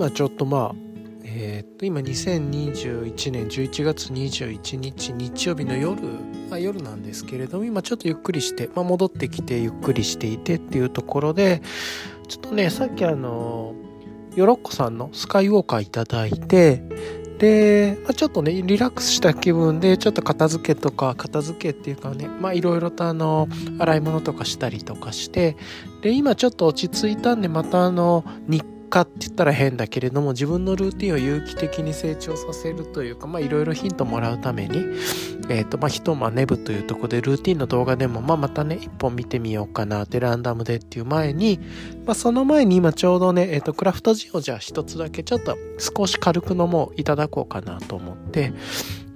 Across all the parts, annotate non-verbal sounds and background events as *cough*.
今ちょっとまあえー、っと今2021年11月21日日曜日の夜あ夜なんですけれども今ちょっとゆっくりして、まあ、戻ってきてゆっくりしていてっていうところでちょっとねさっきあのヨロッコさんのスカイウォーカーいただいてで、まあ、ちょっとねリラックスした気分でちょっと片付けとか片付けっていうかねまあいろいろとあの洗い物とかしたりとかしてで今ちょっと落ち着いたんでまたあの日かって言ったら変だけれども自分のルーティンを有機的に成長させるというかまあいろいろヒントもらうためにえっ、ー、とまあ一間ネブというとこでルーティンの動画でもまあまたね一本見てみようかなってランダムでっていう前にまあその前に今ちょうどねえっ、ー、とクラフトジンをじゃあ一つだけちょっと少し軽く飲もういただこうかなと思って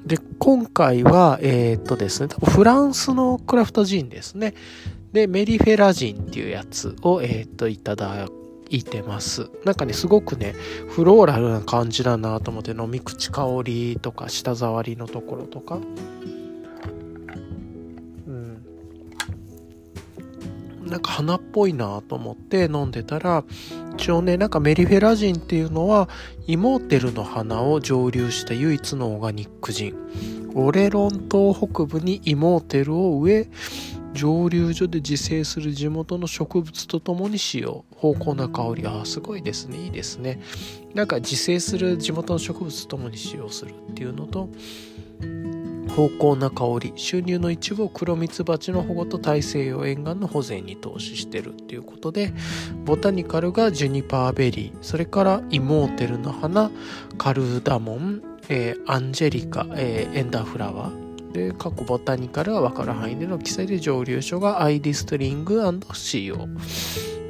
で今回はえっ、とですね多分フランスのクラフトジンですね。でメリフェラジンっていうやつをえっ、といただいてます。なんかね、すごくね、フローラルな感じだなと思って、飲み口香りとか、舌触りのところとか。うん。なんか花っぽいなと思って飲んでたら、一応ね、なんかメリフェラジンっていうのは、イモーテルの花を蒸留した唯一のオーガニックジン。オレロン島北部にイモーテルを植え、蒸留所で自生する地元の植物とともに使用芳香な香り。ああすごいですね。いいですね。なんか自生する地元の植物とともに使用するっていうのと芳香な香り収入の一部を黒ミツバチの保護と大西洋沿岸の保全に投資してるっていうことでボタニカルがジュニパーベリーそれからイモーテルの花カルダモン、えー、アンジェリカ、えー、エンダーフラワー。で過去ボタニカルは分かる範囲での記載で蒸留所がアイリストリング &CO っ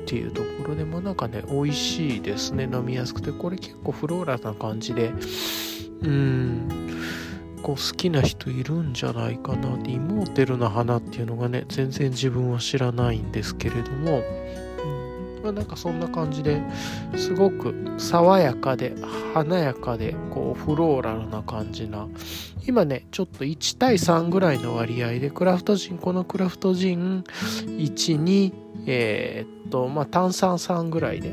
ていうところでもなんかね美味しいですね。飲みやすくてこれ結構フローラな感じでうんこう好きな人いるんじゃないかな。ってイモーテルな花っていうのがね全然自分は知らないんですけれども。まあ、なんかそんな感じですごく爽やかで華やかでこうフローラルな感じな今ねちょっと1対3ぐらいの割合でクラフトジンこのクラフトジン12えー、っとまあ炭酸3ぐらいで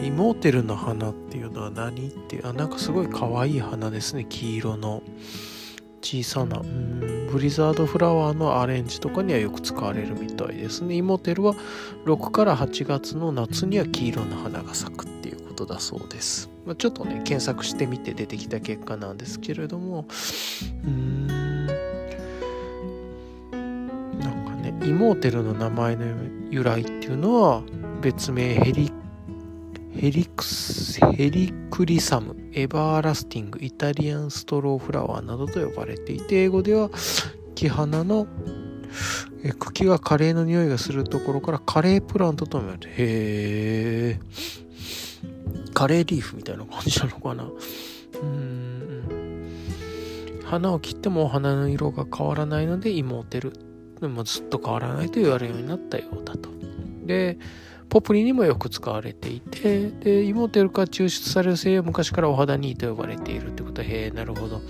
イモーテルの花っていうのは何っていうあなんかすごい可愛い花ですね黄色の。小さなうんプリザーブドフラワーのアレンジとかにはよく使われるみたいですね。イモーテルは6から8月の夏には黄色の花が咲くっていうことだそうです。まあ、ちょっとね、検索してみて出てきた結果なんですけれども、うん、なんかね、イモーテルの名前の由来っていうのは別名ヘリヘリクスヘリクリサム、エバーラスティング、イタリアンストローフラワーなどと呼ばれていて、英語では木花の茎がカレーの匂いがするところからカレープラントと呼ばれて、へえ。カレーリーフみたいな感じなのかな。うん。花を切ってもお花の色が変わらないので、イモーテル。でもずっと変わらないと言われるようになったようだと。で、ポプリにもよく使われていて、で、イモテルから抽出される精油は昔からお肌にいいと呼ばれているってことは、へえ、なるほど。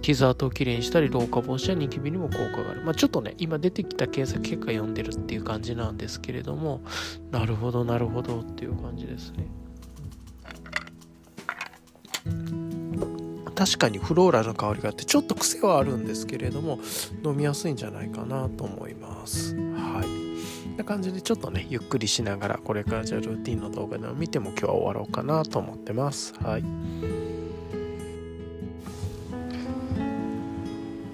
傷跡をきれいにしたり、老化防止やニキビにも効果がある。まあちょっとね、今出てきた検索結果読んでるっていう感じなんですけれども、なるほど、なるほどっていう感じですね。確かにフローラルの香りがあってちょっと癖はあるんですけれども飲みやすいんじゃないかなと思いますはいな感じでちょっとねゆっくりしながらこれからじゃあルーティンの動画でも見ても今日は終わろうかなと思ってます。はい。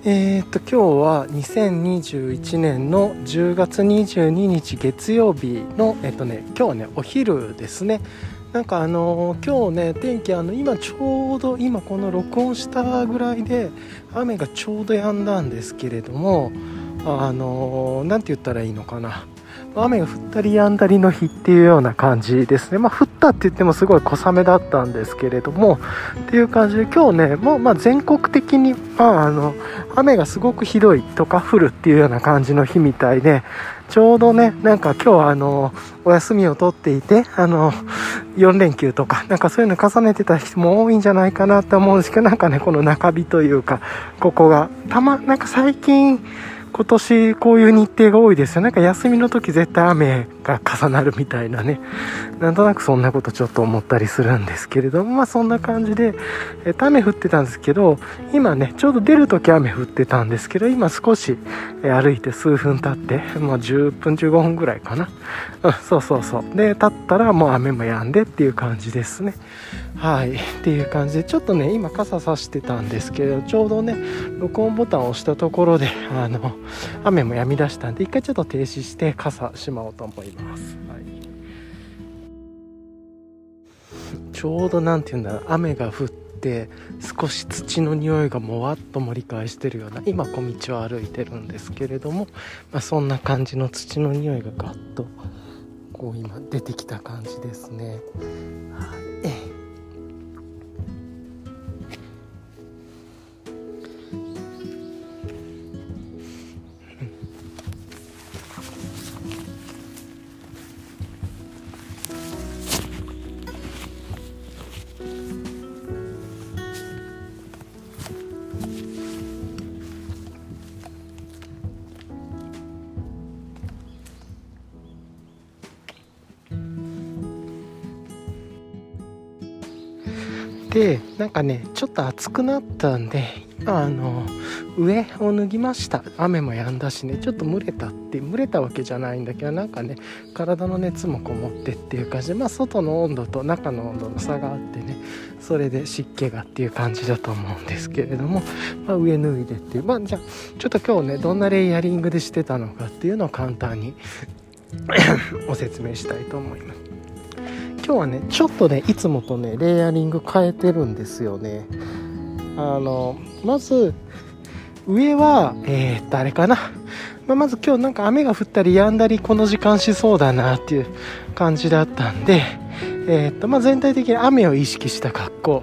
えー、っと今日は2021年の10月22日月曜日のえっとね今日はねお昼ですね。なんかあのー、今日ね天気あの今ちょうど今この録音したぐらいで雨がちょうど止んだんですけれどもあの何、ー、て言ったらいいのかな。雨が降ったりやんだりの日っていうような感じですね。まあ、降ったって言ってもすごい小雨だったんですけれども、っていう感じで今日ね、もうま全国的に、まあ、あの、雨がすごくひどいとか降るっていうような感じの日みたいで、ちょうどね、なんか今日はあの、お休みを取っていて、あの、4連休とか、なんかそういうの重ねてた人も多いんじゃないかなと思うんですけど、なんかね、この中日というか、ここが、たま、なんか最近、今年こういう日程が多いですよ。なんか休みの時絶対雨が重なるみたいなね。なんとなくそんなことちょっと思ったりするんですけれども、まあそんな感じで、えっと、雨降ってたんですけど、今ね、ちょうど出る時雨降ってたんですけど、今少し歩いて数分経って、まあ10分15分ぐらいかな。うん、そうそうそう。で、経ったらもう雨も止んでっていう感じですね。はい。っていう感じで、ちょっとね、今傘さしてたんですけど、ちょうどね、録音ボタンを押したところで、あの、雨も止み出したんで、一回ちょっと停止して傘しまおうと思います。はい。ちょうど何て言うんだろう、雨が降って、少し土の匂いがもわっと盛り返してるような今小道を歩いてるんですけれども、まあ、そんな感じの土の匂いがガッとこう今出てきた感じですね。はいでなんかねちょっと暑くなったんであの上を脱ぎました。雨も止んだしねちょっと蒸れたって蒸れたわけじゃないんだけどなんかね体の熱もこもってっていう感じでまあ外の温度と中の温度の差があってねそれで湿気がっていう感じだと思うんですけれども、まあ、上脱いでっていう。まあじゃあちょっと今日ねどんなレイヤリングでしてたのかっていうのを簡単に *coughs* お説明したいと思います。今日はねちょっとねいつもとねレイヤリング変えてるんですよね。あのまず上はえー、っとあれかな、まあ、まず今日なんか雨が降ったり止んだりこの時間しそうだなっていう感じだったんでえー、っとまあ、全体的に雨を意識した格好。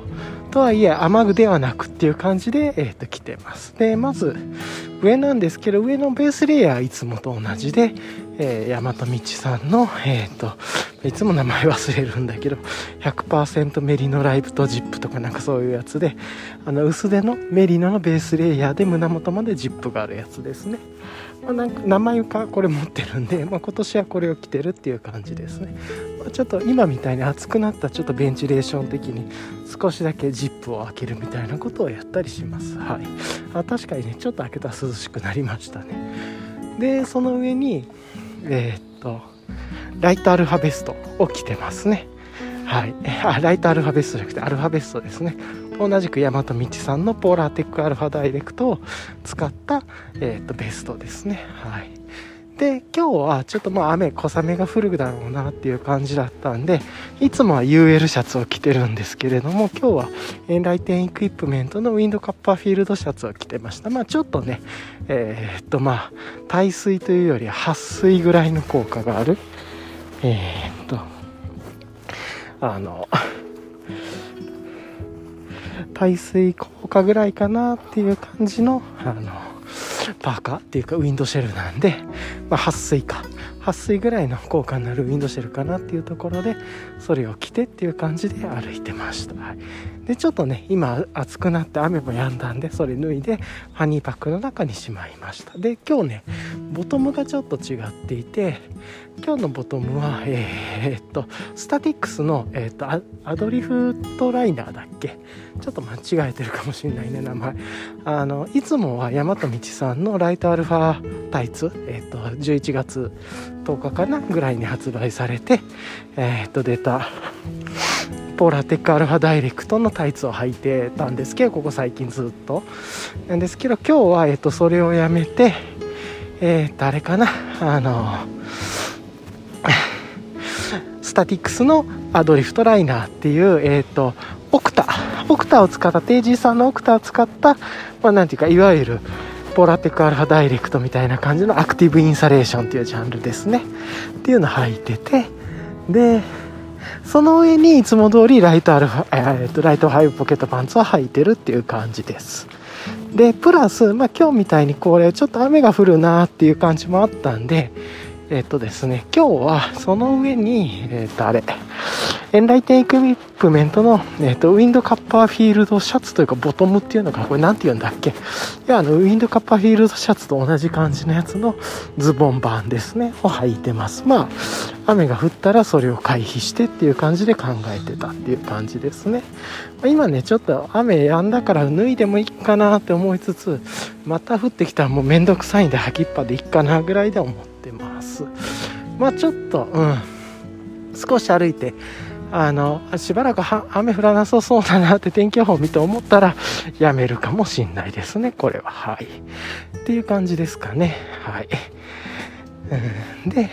とはいえ雨具ではなくっていう感じで、えー、と来てます。でまず上なんですけど上のベースレイヤーいつもと同じで、えー、大和道さんの、えーと、いつも名前忘れるんだけど100%メリノライブとジップとかなんかそういうやつであの薄手のメリノのベースレイヤーで胸元までジップがあるやつですね。まあ、なんか名前かこれ持ってるんで、まあ、今年はこれを着てるっていう感じですね、まあ、ちょっと今みたいに暑くなったちょっとベンチレーション的に少しだけジップを開けるみたいなことをやったりします。はい。あ確かにねちょっと開けたら涼しくなりましたね。でその上にえー、っとライトアルファベストを着てますねはい *laughs* あライトアルファベストじゃなくてアルファベストですね同じく大和道さんのポーラーテックアルファダイレクトを使った、えー、とベストですね。はい。で、今日はちょっともう雨、小雨が降るだろうなっていう感じだったんで、いつもは UL シャツを着てるんですけれども、今日はエンライテンエクイプメントのウィンドカッパーフィールドシャツを着てました。まあちょっとね、えー、っとまあ、耐水というよりは撥水ぐらいの効果がある、えー、っと、あの、排水効果ぐらいかなっていう感じの、あの、パーカーっていうかウィンドシェルなんで、まあ、撥水か。撥水ぐらいの効果になるウィンドシェルかなっていうところで、それを着てっていう感じで歩いてました。はい、で、ちょっとね、今暑くなって雨も止んだんで、それ脱いで、ハニーパックの中にしまいました。で、今日ね、ボトムがちょっと違っていて、今日のボトムは、えー、っと、スタティックスの、えー、っとアドリフトライナーだっけ？ちょっと間違えてるかもしれないね、名前。あの、いつもは大和道さんのライトアルファタイツ、えー、っと、11月10日かなぐらいに発売されて、え、っと、出た、ポーラテックアルファダイレクトのタイツを履いてたんですけど、ここ最近ずっと。なんですけど、今日は、えっと、それをやめて、え、っと、あれかな、あの、*laughs* スタティックスのアドリフトライナーっていう、えっ、ー、と、オクタ、オクタを使った、テイジーさんのオクタを使った、まあ、なんていうか、いわゆる、ポラテックアルファダイレクトみたいな感じのアクティブインサレーションっていうジャンルですね。っていうのを履いてて、で、その上にいつも通りライトアルファ、えー、とライトハイポケットパンツを履いてるっていう感じです。で、プラス、まあ今日みたいにこれちょっと雨が降るなっていう感じもあったんで、えっ、とですね、今日はその上に、えっ、と、あれ、エンライテンエクイプメントの、えっ、ー、と、ウィンドカッパーフィールドシャツというか、ボトムっていうのか、これなんて言うんだっけ？いや、あの、ウィンドカッパーフィールドシャツと同じ感じのやつのズボン版ですね、を履いてます。まあ、雨が降ったらそれを回避してっていう感じで考えてたっていう感じですね。ま今ね、ちょっと雨止んだから脱いでもいいかなって思いつつ、また降ってきたらもうめんどくさいんで履きっぱでいいかなぐらいで思ってます。まあちょっと、うん、少し歩いて、あの、しばらく雨降らなさそうだなって天気予報を見て思ったら、やめるかもしんないですね、これは。はい。っていう感じですかね。はい。うん、で、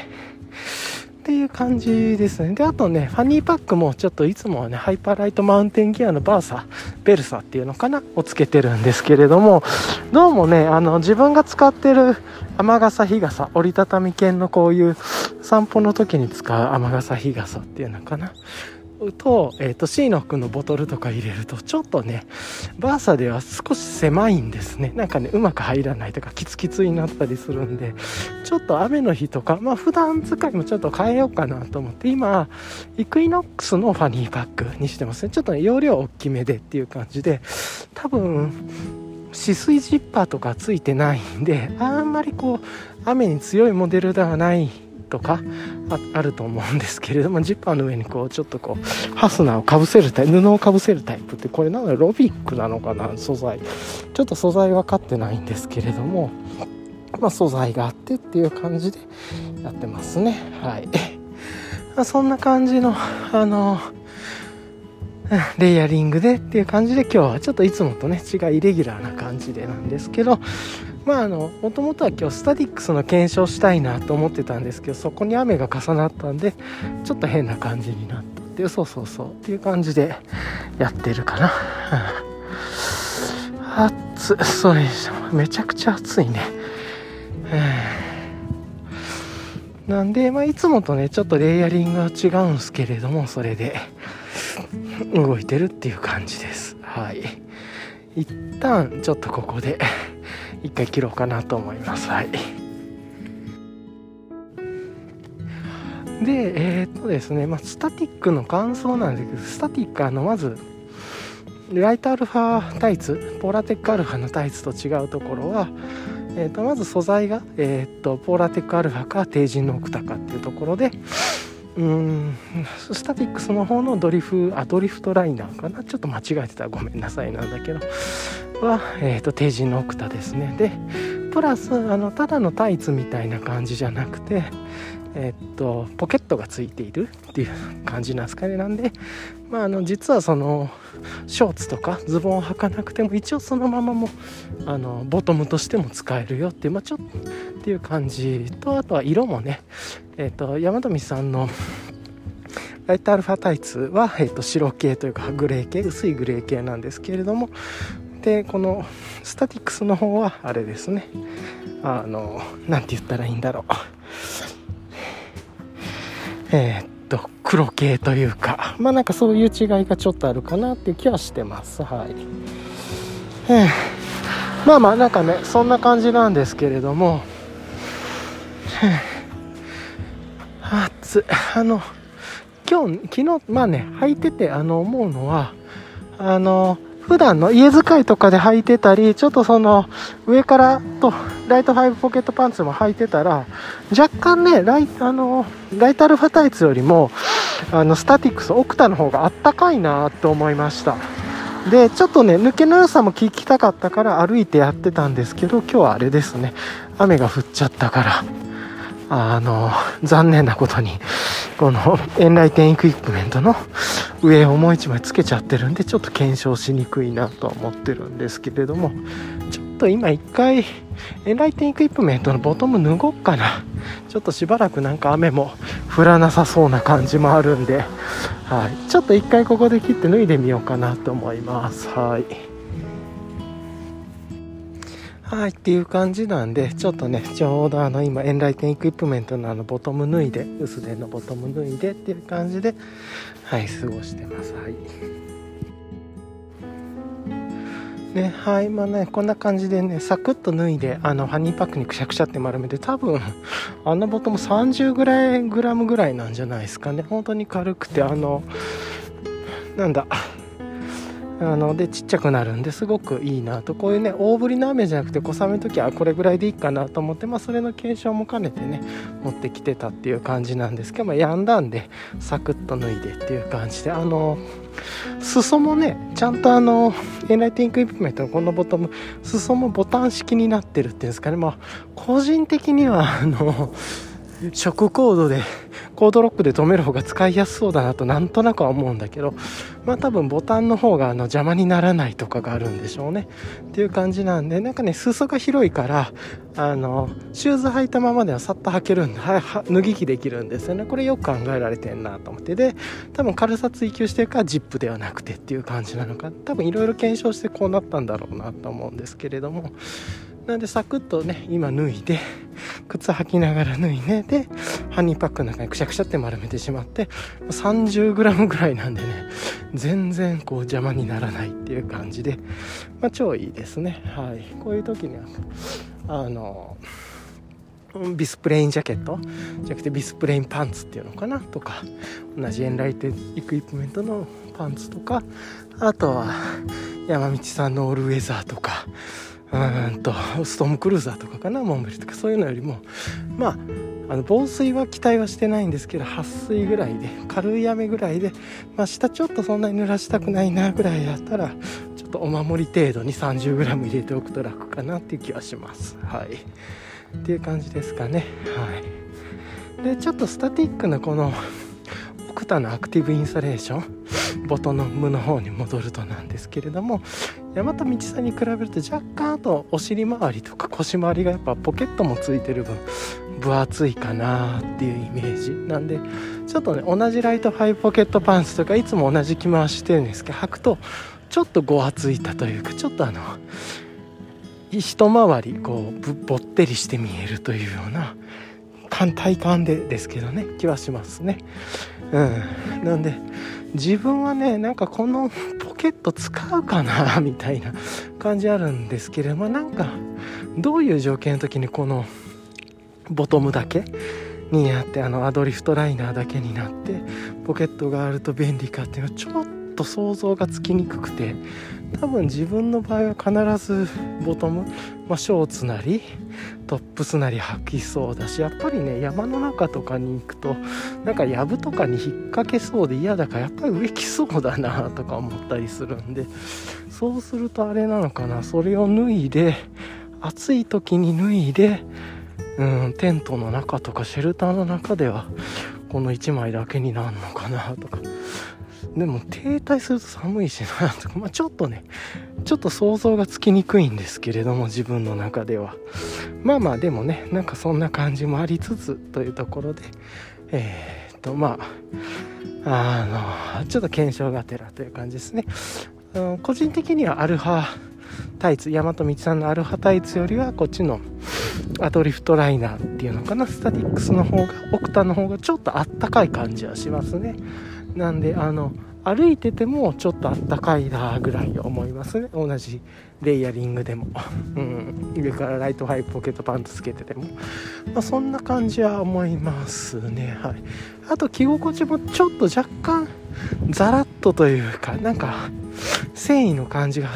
っていう感じですね。で、あとね、ファニーパックもちょっといつもはね、ハイパーライトマウンテンギアのバーサ、ベルサっていうのかなをつけてるんですけれども、どうもね、あの、自分が使ってる雨傘、日傘、折りたたみ犬のこういう散歩の時に使う雨傘、日傘っていうのかな。と、え、ー、と、シーノックのボトルとか入れると、ちょっとね、バーサでは少し狭いんですね。なんかね、うまく入らないとか、キツキツになったりするんで、ちょっと雨の日とか、まあ普段使いもちょっと変えようかなと思って、今、イクイノックスのファニーバッグにしてますね。ちょっとね、容量大きめでっていう感じで、多分、止水ジッパーとかついてないんで、あんまりこう、雨に強いモデルではないとかあると思うんですけれどもジッパーの上にこうちょっとこうファスナーをかぶせるタイプ布をかぶせるタイプってこれなんだロビックなのかな素材。ちょっと素材分かってないんですけれどもまあ素材があってっていう感じでやってますね。はい。そんな感じのあのレイヤリングでっていう感じで今日はちょっといつもとね違うイレギュラーな感じでなんですけどまああのもともとは今日スタティックスの検証したいなと思ってたんですけどそこに雨が重なったんでちょっと変な感じになったっていうそうそうそうっていう感じでやってるかな。*laughs* 暑そうですめちゃくちゃ暑いね。なんで、まあ、いつもとねちょっとレイヤリングは違うんすけれどもそれで。*laughs* 動いてるっていう感じです。はい。一旦ちょっとここで。一回切ろうかなと思います。はい。でえー、っとですね、まあ、スタティックの感想なんですけどスタティックあのまずライトアルファタイツポーラテックアルファのタイツと違うところは、えー、とまず素材が、えー、とポーラテックアルファか低人のオクタかっていうところでうんスタティックスの方のドリフあドリフトライナーかな？ちょっと間違えてた。らごめんなさいなんだけど。は、えーと、低人のオクタですね。でプラスあのただのタイツみたいな感じじゃなくてえっ、とポケットがついているっていう感じなんですかね。なんでまああの実はそのショーツとかズボンを履かなくても一応そのままもあのボトムとしても使えるよっていうまあちょっとっていう感じとあとは色もねえっ、と山富さんのライトアルファタイツは、えー、と白系というかグレー系薄いグレー系なんですけれどもでこのスタティックスの方はあれですね。あの何て言ったらいいんだろう。えー、っと黒系というか。まあなんかそういう違いがちょっとあるかなっていう気はしてます。はい、えー、まあまあなんかねそんな感じなんですけれども、暑い。あの今日昨日まあね履いててあの思うのはあの普段の家使いとかで履いてたり、ちょっとその上からとライト5ポケットパンツも履いてたら、若干ね、ライあのライトアルファタイツよりもあのスタティックス、オクタの方があったかいなと思いました。で、ちょっとね、抜けの良さも聞きたかったから歩いてやってたんですけど、今日はあれですね、雨が降っちゃったから、あの、残念なことに、このエンライテンエクイプメントの上をもう一枚つけちゃってるんでちょっと検証しにくいなとは思ってるんですけれどもちょっと今一回エンライテンエクイプメントのボトム脱ごうかな。ちょっとしばらくなんか雨も降らなさそうな感じもあるんで、はい、ちょっと一回ここで切って脱いでみようかなと思います。はい。はいっていう感じなんでちょっとねちょうどあの今エンライテンエクイプメントのあのボトム脱いで薄手のボトム脱いでっていう感じではい過ごしてます。はい。ねはいまあねこんな感じでねサクッと脱いであのハニーパックにくしゃくしゃって丸めて多分 *laughs* あんなボトム30ぐらいグラムぐらいなんじゃないですかね。本当に軽くてあのなんだあのでちっちゃくなるんですごくいいなと。こういうね大ぶりの雨じゃなくて小雨の時はこれぐらいでいいかなと思って、まあ、それの検証も兼ねてね持ってきてたっていう感じなんですけど、まあ、やんだんでサクッと脱いでっていう感じであの裾もねちゃんとあのエンライティングイプメントのこのボトム裾もボタン式になってるっていうんですかね。まあ個人的にはあの食コードでコードロックで止める方が使いやすそうだなとなんとなくは思うんだけどまあ多分ボタンの方があの邪魔にならないとかがあるんでしょうね。っていう感じなんでなんかね裾が広いからあのシューズ履いたままではさっと履けるんでは脱ぎ着できるんですよね。これよく考えられてんなと思って。で多分軽さ追求してるからジップではなくてっていう感じなのか。多分いろいろ検証してこうなったんだろうなと思うんですけれども。なんでサクッとね今脱いで靴履きながら脱いででハニーパックの中にくしゃくしゃって丸めてしまって 30g ぐらいなんでね全然こう邪魔にならないっていう感じで、まあ、超いいですね。はい。こういう時にはあのビスプレインジャケット？じゃなくてビスプレインパンツっていうのかな？とか同じエンライテイクイプメントのパンツとかあとは山道さんのオールウェザーとかうんとストームクルーザーとかかなモンベルとかそういうのよりも。まああの防水は期待はしてないんですけど撥水ぐらいで軽い雨ぐらいで、まあ、下ちょっとそんなに濡らしたくないなぐらいだったらちょっとお守り程度に 30g 入れておくと楽かなっていう気はします。はい。っていう感じですかね。はい。でちょっとスタティックなこのクタのアクティブインサレーションボトムの方に戻るとなんですけれども大和道さんに比べると若干あとお尻周りとか腰周りがやっぱポケットもついてる分分厚いかなっていうイメージなんでちょっとね同じライトファイポケットパンツとかいつも同じ着回してるんですけど履くとちょっとごわついたというかちょっとあの一回りこうぼってりして見えるというような単体感でですけどね気はしますね。うん。なんで自分はねなんかこのポケット使うかな *laughs* みたいな感じあるんですけれどもなんかどういう条件の時にこのボトムだけになってあのアドリフトライナーだけになってポケットがあると便利かっていうのはちょっと想像がつきにくくて多分自分の場合は必ずボトム、まあ、ショーツなりトップスなり履きそうだしやっぱりね山の中とかに行くとなんか藪とかに引っ掛けそうで嫌だからやっぱり上着そうだな *laughs* とか思ったりするんでそうするとあれなのかなそれを脱いで暑い時に脱いでうんテントの中とかシェルターの中ではこの1枚だけになるのかなとかでも停滞すると寒いしなとか、まあ、ちょっとねちょっと想像がつきにくいんですけれども自分の中では。まあまあでもねなんかそんな感じもありつつというところでえー、っとまああのちょっと検証がてらという感じですね。個人的にはアルファタイツ大和道さんのアルファタイツよりはこっちのアドリフトライナーっていうのかなスタティックスの方がオクタの方がちょっとあったかい感じはしますね。なんであの歩いててもちょっとあったかいなぐらい思いますね。同じレイヤリングでも、うん、上からライトハイポケットパンツつけてても、まあ、そんな感じは思いますね。はい。あと着心地もちょっと若干ザラッとというかなんか繊維の感じが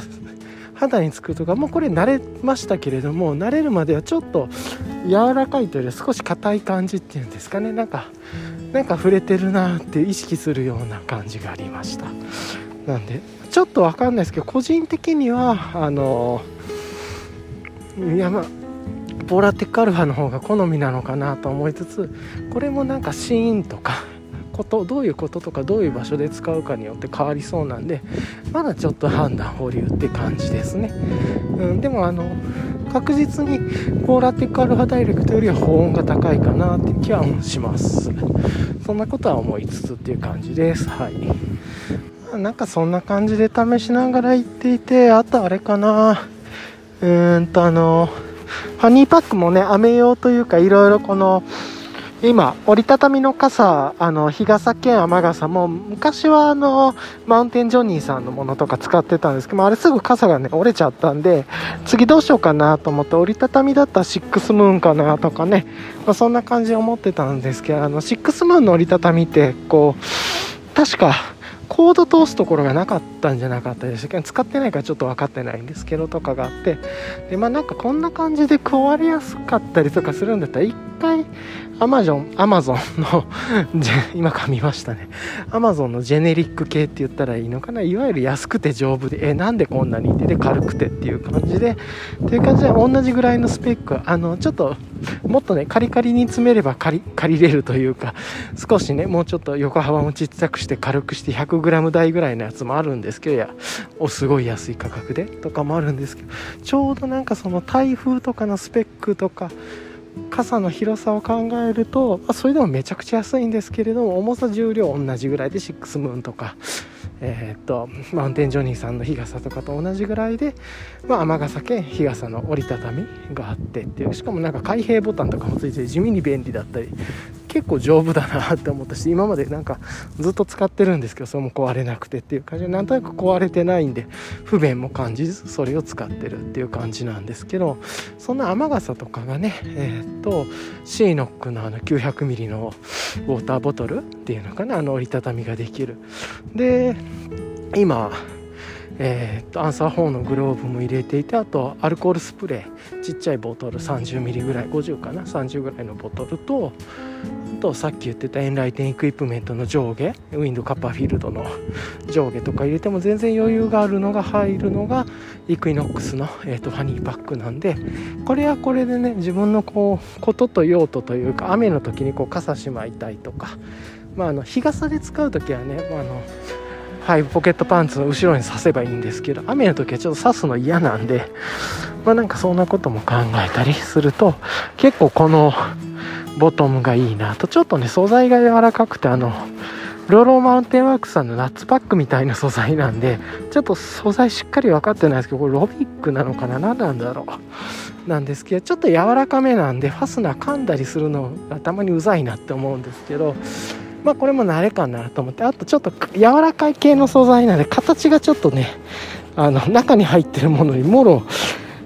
肌につくとかもうこれ慣れましたけれども慣れるまではちょっと柔らかいというより少し硬い感じっていうんですかね。なんかなんか触れてるなって意識するような感じがありました。なんでちょっとわかんないですけど個人的にはあの山ボラテックアルファの方が好みなのかなと思いつつこれもなんかシーンとかことどういうこととかどういう場所で使うかによって変わりそうなんでまだちょっと判断保留って感じですね、うん、でもあの確実にポーラティックアルファダイレクトよりは保温が高いかなって気はします。そんなことは思いつつっていう感じです。はい。なんかそんな感じで試しながら行っていてあとあれかな。うーんとあのハニーパックもね雨用というかいろいろこの今折りたたみの傘あの日傘兼雨傘も昔はあのマウンテンジョニーさんのものとか使ってたんですけどあれすぐ傘がね折れちゃったんで次どうしようかなと思って折りたたみだったらシックスムーンかなとかね、まあ、そんな感じで思ってたんですけどあのシックスムーンの折りたたみってこう確かコード通すところがなかったんじゃなかったでしたっけ使ってないからちょっと分かってないんですけどとかがあってでまあなんかこんな感じで壊れやすかったりとかするんだったら一回アマゾン、アマゾンの今噛みましたね。アマゾンのジェネリック系って言ったらいいのかな？いわゆる安くて丈夫で、え、なんでこんなにって？で軽くてっていう感じで、っていう感じで同じぐらいのスペック、あの、ちょっと、もっとね、カリカリに詰めれば借り、借りれるというか、少しね、もうちょっと横幅もちっちゃくして軽くして 100g 台ぐらいのやつもあるんですけど、いや、お、すごい安い価格で？とかもあるんですけど、ちょうどなんかその台風とかのスペックとか、傘の広さを考えると、それでもめちゃくちゃ安いんですけれども重さ重量同じぐらいでシックスムーンとかえー、っとマウンテンジョニーさんの日傘とかと同じぐらいで、まあ、雨傘兼日傘の折りたたみがあってっていうしかもなんか開閉ボタンとかもついて地味に便利だったり結構丈夫だなって思ったし今までなんかずっと使ってるんですけどそれも壊れなくてっていう感じでなんとなく壊れてないんで不便も感じずそれを使ってるっていう感じなんですけどそんな雨傘とかがねえー、っとシーノックのあの 900ml のウォーターボトルっていうのかなあの折りたたみができる。で今えー、っとアンサー4のグローブも入れていてあとアルコールスプレーちっちゃいボトル30ミリぐらい50かな30ぐらいのボトルととさっき言ってたエンライテンエクイプメントの上下ウィンドカッパーフィールドの上下とか入れても全然余裕があるのが入るのがイクイノックスの、えー、とファニーパックなんでこれはこれでね自分のこうことと用途というか雨の時にこう傘しまいたいとかまあ、あの日傘で使う時はね、ま、あのはい、ポケットパンツの後ろに刺せばいいんですけど雨の時はちょっと刺すの嫌なんでまあなんかそんなことも考えたりすると結構このボトムがいいなと。ちょっとね素材が柔らかくてあのローローマウンテンワークさんのナッツパックみたいな素材なんでちょっと素材しっかり分かってないですけどこれロビックなのかな？何なんだろう？なんですけどちょっと柔らかめなんでファスナー噛んだりするのがたまにうざいなって思うんですけどまあこれも慣れかなと思って。あとちょっと柔らかい系の素材なんで形がちょっとねあの中に入ってるものにもろ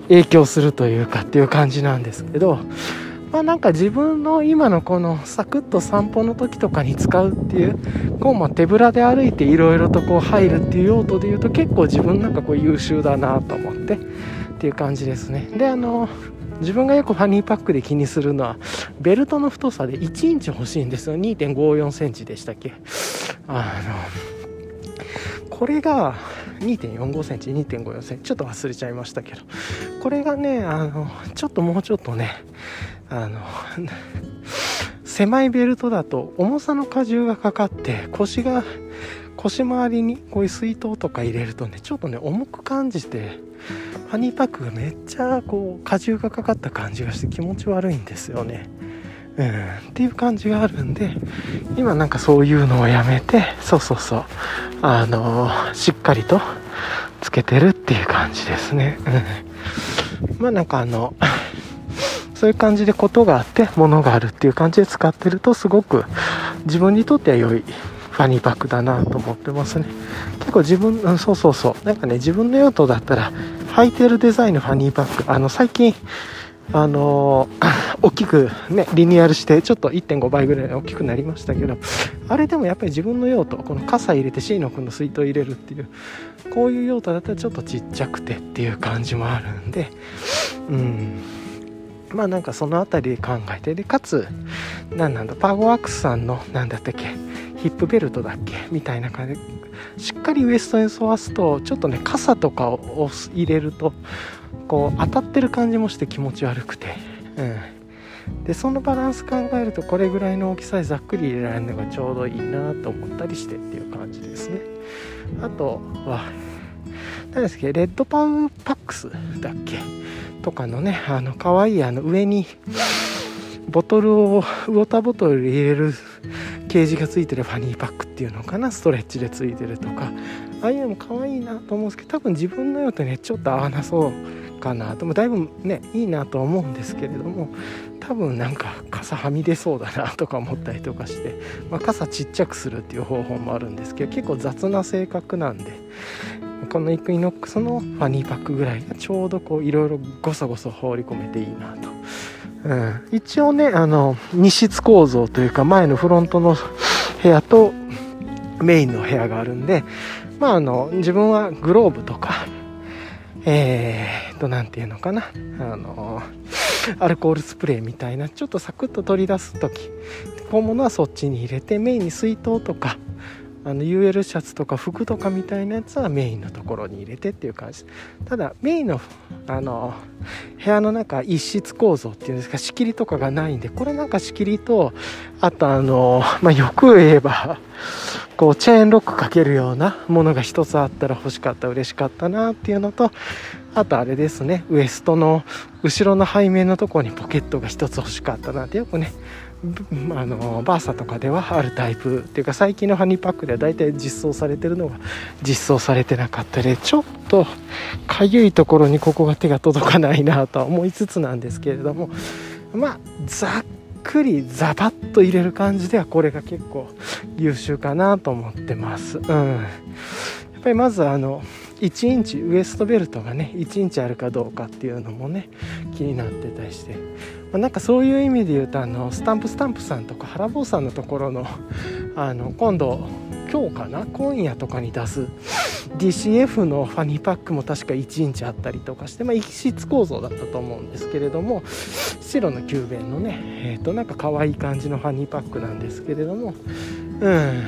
影響するというかっていう感じなんですけどまあなんか自分の今のこのサクッと散歩の時とかに使うっていうこうま手ぶらで歩いていろいろとこう入るっていう用途で言うと結構自分なんかこう優秀だなと思ってっていう感じですね。であの自分がよくファニーパックで気にするのはベルトの太さで1インチ欲しいんですよ。2.54センチでしたっけ？あのこれが2.45センチ2.54センチ。ちょっと忘れちゃいましたけど。これがねあのちょっともうちょっとねあの *laughs* 狭いベルトだと重さの荷重がかかって腰が腰回りにこういう水筒とか入れるとねちょっとね重く感じてハニーパックがめっちゃこう荷重がかかった感じがして気持ち悪いんですよね。うん、っていう感じがあるんで今なんかそういうのをやめてそうそうそうあのー、しっかりとつけてるっていう感じですね。うん、まあなんかあのそういう感じでことがあって物があるっていう感じで使ってるとすごく自分にとっては良いファニーパックだなと思ってますね。結構自分、うん、そうそうそう。なんかね、自分の用途だったら、履いてるデザインのファニーパック、あの、最近、あのー、*coughs* 大きくね、リニューアルして、ちょっと1.5倍ぐらい大きくなりましたけど、あれでもやっぱり自分の用途、この傘入れてシーノ君の水筒入れるっていう、こういう用途だったらちょっとちっちゃくてっていう感じもあるんで、うん。まあなんかその辺りで考えて、で、かつ、何なんだ、パーゴワークスさんの、なんだったっけ、ヒップベルトだっけ？みたいな感じ。でしっかりウエストに沿わすとちょっとね傘とかを入れるとこう当たってる感じもして気持ち悪くて、うん、でそのバランス考えるとこれぐらいの大きさでざっくり入れられるのがちょうどいいなと思ったりしてっていう感じですね。あとは何ですっけ？レッドパウパックスだっけ？とかのねあの可愛いあの上にボトルをウォーターボトル入れるケージがついてるファニーパックっていうのかな？ストレッチでついてるとか。ああいうのも可愛いなと思うんですけど多分自分の用とねちょっと合わなそうかなと。もだいぶねいいなと思うんですけれども多分なんか傘はみ出そうだなとか思ったりとかして、まあ、傘ちっちゃくするっていう方法もあるんですけど結構雑な性格なんでこのイクイノックスのファニーパックぐらいがちょうどこういろいろごそごそ放り込めていいなと、うん、一応ねあの二室構造というか前のフロントの部屋とメインの部屋があるんでまああの自分はグローブとかえー、と何て言うのかな。あのアルコールスプレーみたいなちょっとサクッと取り出す時小物はそっちに入れてメインに水筒とかあの UL シャツとか服とかみたいなやつはメインのところに入れてっていう感じ。ただメインのあの部屋の中一室構造っていうんですか仕切りとかがないんでこれなんか仕切りとあとあのまあよく言えばこうチェーンロックかけるようなものが一つあったら欲しかった嬉しかったなっていうのとあとあれですねウエストの後ろの背面のところにポケットが一つ欲しかったなってよくねあのバーサとかではあるタイプっていうか最近のハニーパックでは大体実装されてるのが実装されてなかったりちょっとかゆいところにここが手が届かないなとは思いつつなんですけれどもまあざっくりザバッと入れる感じではこれが結構優秀かなと思ってます。うん、やっぱりまずあの1インチウエストベルトがね1インチあるかどうかっていうのもね気になってたりして、まあ、なんかそういう意味で言うとあのスタンプスタンプさんとか原坊さんのところの *laughs* あの今度今日かな？今夜とかに出す DCF のファニーパックも確か1インチあったりとかして、まあ、一室構造だったと思うんですけれども白の急便のねえ、ー、となんか可愛い感じのファニーパックなんですけれどもうん。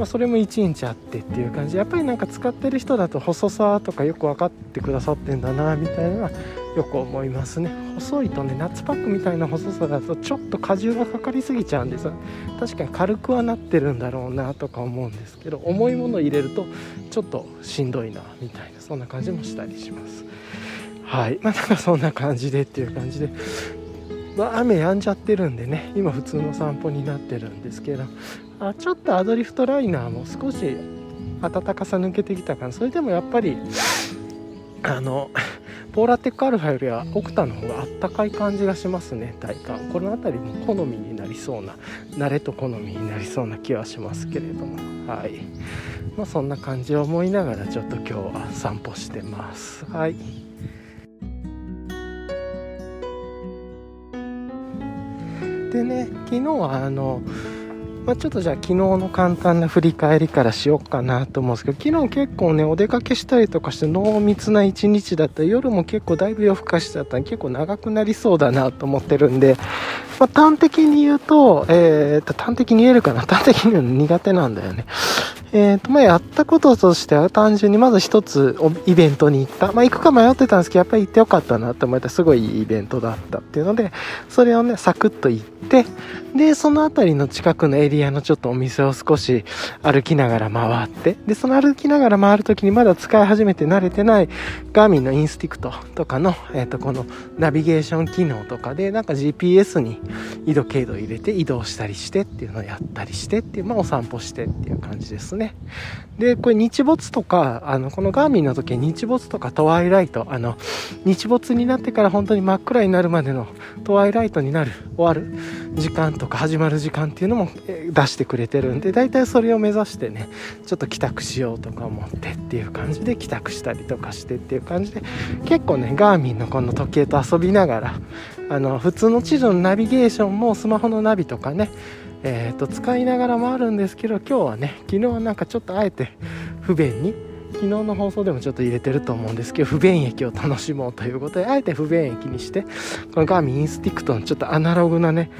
まあ、それも1インチあってっていう感じ。やっぱりなんか使ってる人だと細さとかよく分かってくださってんだなみたいなよく思いますね。細いとね夏パックみたいな細さだとちょっと荷重がかかりすぎちゃうんです確かに軽くはなってるんだろうなとか思うんですけど重いものを入れるとちょっとしんどいなみたいなそんな感じもしたりします。はい。まあなんかそんな感じでっていう感じでまあ、雨止んじゃってるんでね今普通の散歩になってるんですけどあちょっとアドリフトライナーも少し暖かさ抜けてきたかな。それでもやっぱりあのポーラテックアルファよりはオクタの方があったかい感じがしますね体。感この辺りも好みになりそうな慣れと好みになりそうな気はしますけれども。はい。まあそんな感じを思いながらちょっと今日は散歩してます。はい。でね昨日はあのまあ、ちょっとじゃあ昨日の簡単な振り返りからしようかなと思うんですけど昨日結構ねお出かけしたりとかして濃密な一日だった夜も結構だいぶ夜更かしちゃったんで結構長くなりそうだなと思ってるんで、まあ、端的に言うと,、えー、と端的に言えるかな？端的に言うの苦手なんだよね。えーとまあ、やったこととしては単純にまず一つイベントに行った、まあ、行くか迷ってたんですけどやっぱり行ってよかったなと思ったすごいいいイベントだったっていうのでそれをねサクッと行ってでその辺りの近くのエリアのちょっとお店を少し歩きながら回ってでその歩きながら回るときにまだ使い始めて慣れてないガーミンのインスティクトとかの、えー、とこのナビゲーション機能とかでなんか GPS に緯度経度入れて移動したりしてっていうのをやったりしてっていうまあお散歩してっていう感じですね。ね。で、これ日没とか、あの、このガーミンの時日没とかトワイライト、あの、日没になってから本当に真っ暗になるまでのトワイライトになる、終わる時間とか始まる時間っていうのも出してくれてるんで、大体それを目指してね、ちょっと帰宅しようとか思ってっていう感じで帰宅したりとかしてっていう感じで、結構ね、ガーミンのこの時計と遊びながら、あの、普通の地図のナビゲーションもスマホのナビとかね、えー、と使いながらもあるんですけど今日はね昨日はなんかちょっとあえて不便に昨日の放送でもちょっと入れてると思うんですけど不便駅を楽しもうということであえて不便駅にしてこのガーミンインスティクトのちょっとアナログなね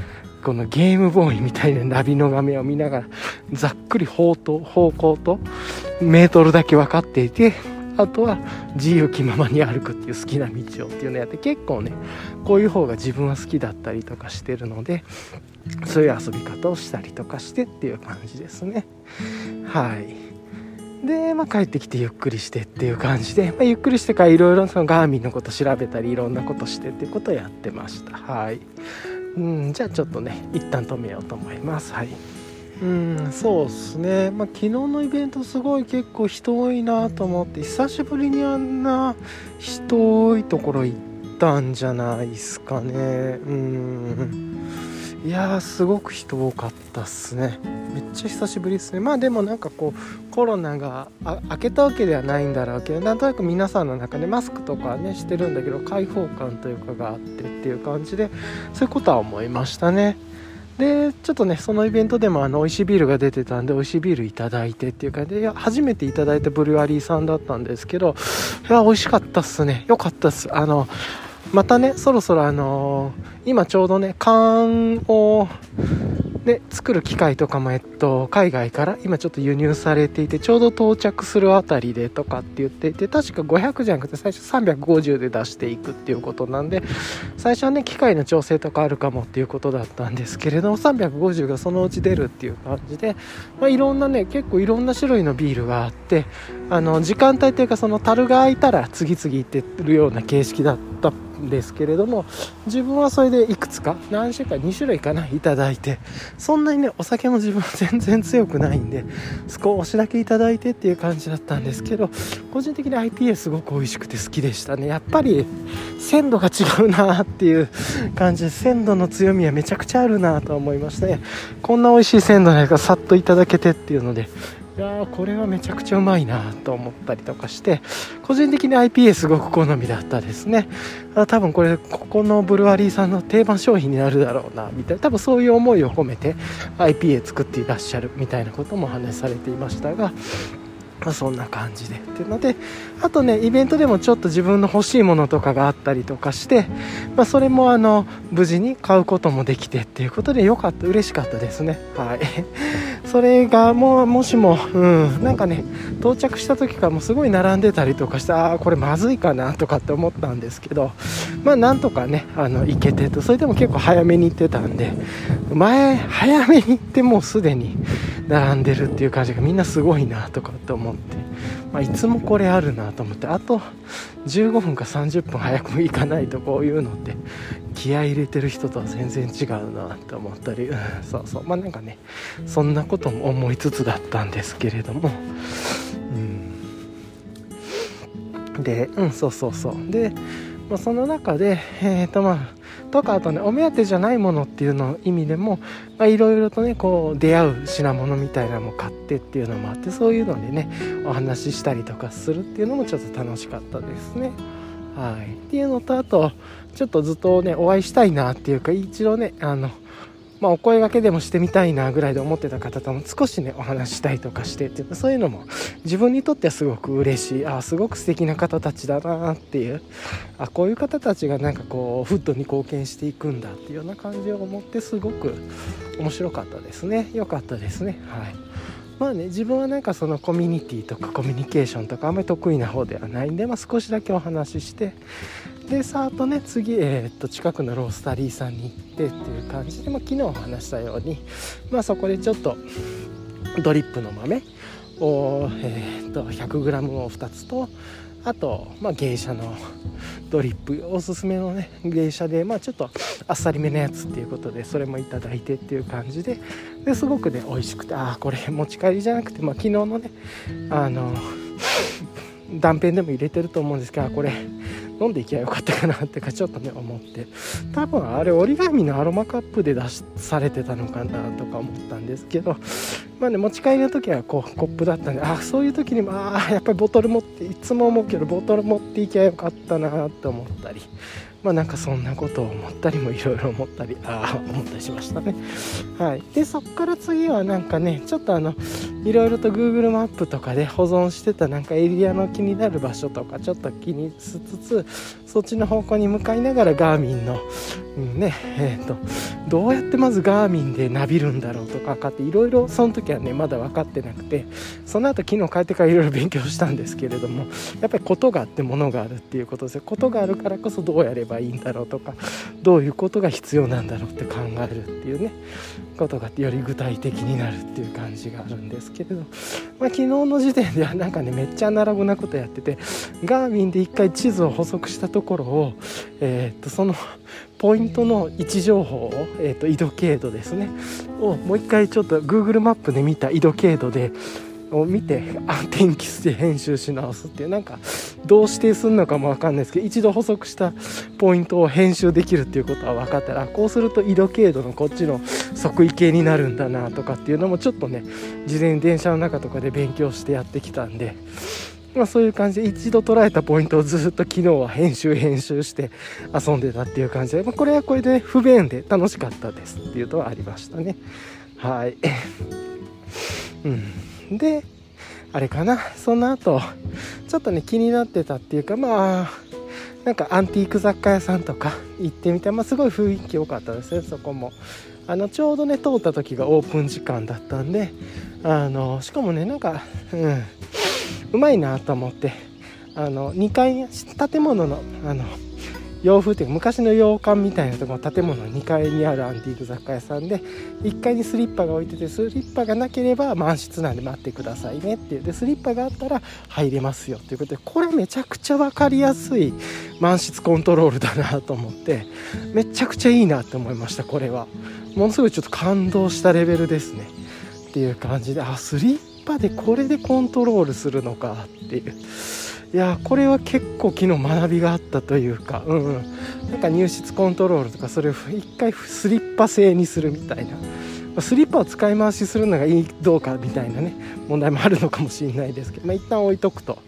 このゲームボーイみたいなナビの画面を見ながらざっくり方と方向とメートルだけ分かっていてあとは自由気ままに歩くっていう好きな道をっていうのやって結構ねこういう方が自分は好きだったりとかしてるのでそういう遊び方をしたりとかしてっていう感じですね。はい。で、まあ、帰ってきてゆっくりしてっていう感じで、まあ、ゆっくりしてからいろいろそのガーミンのこと調べたりいろんなことしてっていうことをやってました。はい。うんじゃあちょっとね一旦止めようと思います。はい。うんそうっすね。まあ昨日のイベントすごい結構人多いなと思って久しぶりにあんな人多いところ行ったんじゃないっすかね。うん。いやーすごく人多かったっすね。めっちゃ久しぶりですね。まあでもなんかこうコロナが明けたわけではないんだろうけどなんとなく皆さんの中でマスクとかねしてるんだけど開放感というかがあってっていう感じでそういうことは思いましたね。でちょっとねそのイベントでもあの美味しいビールが出てたんで美味しいビールいただいてっていう感じでいや初めていただいたブルワリーさんだったんですけどいや美味しかったっすね。よかったっす。あのまたねそろそろあのー、今ちょうどね缶をで作る機械とかも、えっと、海外から今ちょっと輸入されていてちょうど到着するあたりでとかって言っていて確か500じゃなくて最初350で出していくっていうことなんで最初はね機械の調整とかあるかもっていうことだったんですけれども350がそのうち出るっていう感じで、まあ、いろんなね結構いろんな種類のビールがあってあの時間帯というかその樽が空いたら次々いってるような形式だったですけれども自分はそれでいくつか何種か2種類かないただいてそんなにねお酒も自分は全然強くないんで少しだけいただいてっていう感じだったんですけど個人的に IPA すごく美味しくて好きでしたね。やっぱり鮮度が違うなっていう感じで鮮度の強みはめちゃくちゃあるなと思いましたね。こんな美味しい鮮度のやつがさっといただけてっていうのでやこれはめちゃくちゃうまいなと思ったりとかして個人的に IPA すごく好みだったですね。あ多分これここのブルワリーさんの定番商品になるだろうなみたいな多分そういう思いを込めて IPA 作っていらっしゃるみたいなことも話されていましたがまあ、そんな感じで。っていうのであとねイベントでもちょっと自分の欲しいものとかがあったりとかして、まあ、それもあの無事に買うこともできてっていうことでよかった。嬉しかったですね。はい。*laughs* それがもうもしも、うん、なんかね到着した時からもすごい並んでたりとかしてああこれまずいかなとかって思ったんですけどまあなんとかねあの行けてと。それでも結構早めに行ってたんで前早めに行ってもうすでに並んでるっていう感じがみんなすごいなとかって思って、まあ、いつもこれあるなと思ってあと15分か30分早く行かないとこういうのって気合い入れてる人とは全然違うなって思ったり、*laughs* そうそう。まあなんかねそんなことも思いつつだったんですけれども。うん。でうんそうそうそう。で、まあ、その中でえっ、ー、とまあとかあとねお目当てじゃないものっていうの意味でもいろいろとねこう出会う品物みたいなのも買ってっていうのもあってそういうのでねお話ししたりとかするっていうのもちょっと楽しかったですね。はい、っていうのとあとちょっとずっとねお会いしたいなっていうか一度ねあのまあ、お声がけでもしてみたいなぐらいで思ってた方とも少しねお話したりとかしてっていうそういうのも自分にとってはすごく嬉しい。あすごく素敵な方たちだなっていう。あこういう方たちがなんかこうフットに貢献していくんだっていうような感じを思ってすごく面白かったですね。良かったですね。はい。まあね自分はなんかそのコミュニティとかコミュニケーションとかあんまり得意な方ではないんで、まあ、少しだけお話ししてでさーっとね次、えー、っと近くのロースタリーさんに行ってっていう感じで、まあ、昨日話したように、まあ、そこでちょっとドリップの豆を、えー、っと 100g を2つとあと、まあ、芸者のドリップおすすめのね芸者で、まあ、ちょっとあっさりめのやつっていうことでそれもいただいてっていう感じでですごくね美味しくてああこれ持ち帰りじゃなくて、まあ、昨日のねあの断片でも入れてると思うんですけどこれ飲んでいきゃよかったかなってかちょっとね思って。多分あれ折り紙のアロマカップで出しされてたのかなとか思ったんですけど。まあね持ち帰りの時はこうコップだったんであそういう時にもあやっぱりボトル持っていつも思うけどボトル持っていきゃよかったなって思ったり。まあなんかそんなことを思ったりもいろいろ思ったりああ思ったりしましたね。はい。でそっから次はなんかねちょっとあのいろいろと Google マップとかで保存してたなんかエリアの気になる場所とかちょっと気にしつつそっちの方向に向かいながらガーミンの、うん、ねえっ、ー、とどうやってまずガーミンでなびるんだろうとかかっていろいろその時はねまだ分かってなくてその後昨日帰ってからいろいろ勉強したんですけれどもやっぱりことがあってものがあるっていうことですことがあるからこそどうやればいいんだろうとかどういうことが必要なんだろうって考えるっていうねことがより具体的になるっていう感じがあるんですけれど、まあ、昨日の時点ではなんかねめっちゃアナログなことやっててガーミンで一回地図を補足したところを、えー、っとそのポイントの位置情報を、えー、と緯度経度ですね。をもう一回ちょっと Google マップで見た緯度経度でを見てあ天気図で編集し直すっていうなんかどう指定するのかも分かんないですけど一度補足したポイントを編集できるっていうことは分かったらこうすると緯度経度のこっちの即位形になるんだなとかっていうのもちょっとね事前に電車の中とかで勉強してやってきたんで。まあ、そういう感じで一度捉えたポイントをずっと昨日は編集編集して遊んでたっていう感じで、まあ、これはこれで不便で楽しかったですっていうのはありましたねはいうんであれかなその後ちょっとね気になってたっていうかまあなんかアンティーク雑貨屋さんとか行ってみて、まあ、すごい雰囲気良かったですねそこも。あのちょうどね通った時がオープン時間だったんであのしかもねなんかうんうまいなと思ってあの2階建物のあの洋風っていうか昔の洋館みたいなところ建物の2階にあるアンティーク雑貨屋さんで1階にスリッパが置いててスリッパがなければ満室なんで待ってくださいねっていうでスリッパがあったら入れますよということでこれめちゃくちゃ分かりやすい満室コントロールだなと思ってめちゃくちゃいいなって思いましたこれは。ものすごいちょっと感動したレベルですね。っていう感じであスリッパでこれでコントロールするのかっていう。いやこれは結構昨日学びがあったというか、うんうん、なんか入室コントロールとかそれを一回スリッパ製にするみたいな。スリッパを使い回しするのがいいどうかみたいなね問題もあるのかもしれないですけど、まあ、一旦置いとくと。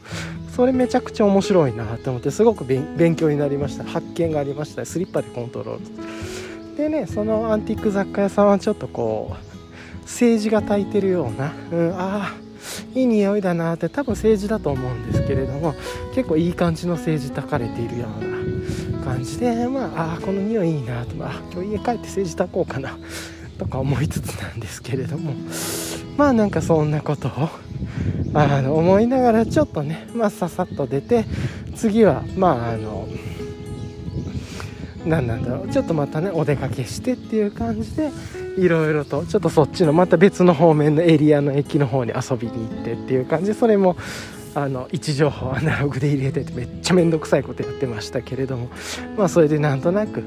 それめちゃくちゃ面白いなと思ってすごく勉強になりました。発見がありました。スリッパでコントロール。でねそのアンティーク雑貨屋さんはちょっとこう政治が炊いてるような、うん、ああいい匂いだなって多分政治だと思うんですけれども結構いい感じの政治炊かれているような感じでまああこの匂いいいなとか今日家帰って政治炊こうかな *laughs* とか思いつつなんですけれどもまあなんかそんなことをあの思いながらちょっとねまあささっと出て次はまああの何なんだろうちょっとまたねお出かけしてっていう感じでいろいろとちょっとそっちのまた別の方面のエリアの駅の方に遊びに行ってっていう感じでそれもあの位置情報アナログで入れててめっちゃ面倒くさいことやってましたけれどもまあそれでなんとなく、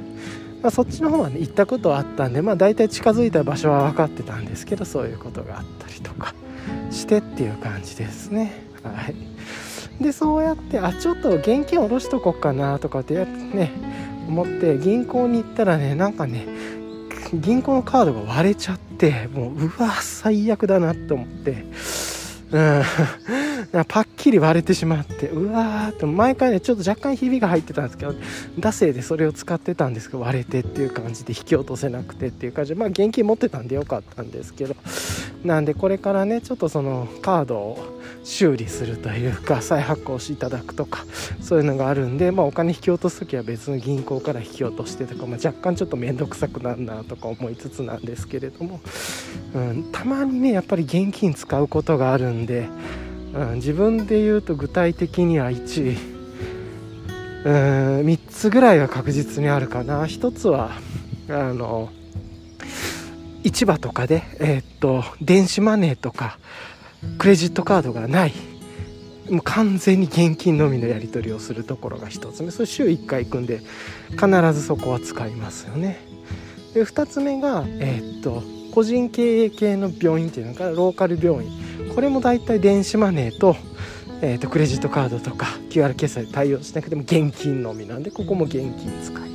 まあ、そっちの方はね行ったことはあったんでまあ大体近づいた場所は分かってたんですけどそういうことがあったりとかしてっていう感じですね。はい。でそうやってあちょっと現金下ろしとこっかなとかってね思って銀行に行ったらねなんかね銀行のカードが割れちゃってもううわ最悪だなって思って。うん。パッキリ割れてしまってうわーって毎回ねちょっと若干ひびが入ってたんですけど惰性でそれを使ってたんですけど割れてっていう感じで引き落とせなくてっていう感じでまあ現金持ってたんでよかったんですけど。なんでこれからねちょっとそのカードを修理するというか再発行していただくとかそういうのがあるんで、まあ、お金引き落とす時は別の銀行から引き落としてとか、まあ、若干ちょっと面倒くさくなるなとか思いつつなんですけれども、うん、たまにねやっぱり現金使うことがあるんで、うん、自分で言うと具体的には1うん3つぐらいは確実にあるかな。1つはあの市場とかで、えー、っと電子マネーとかクレジットカードがない。もう完全に現金のみのやり取りをするところが1つ目。それ週1回行くんで必ずそこは使いますよね。で2つ目がえー、っと個人経営系の病院っていうのかローカル病院。これも大体電子マネーと,、えー、とクレジットカードとか QR 決済で対応しなくても現金のみなんでここも現金使い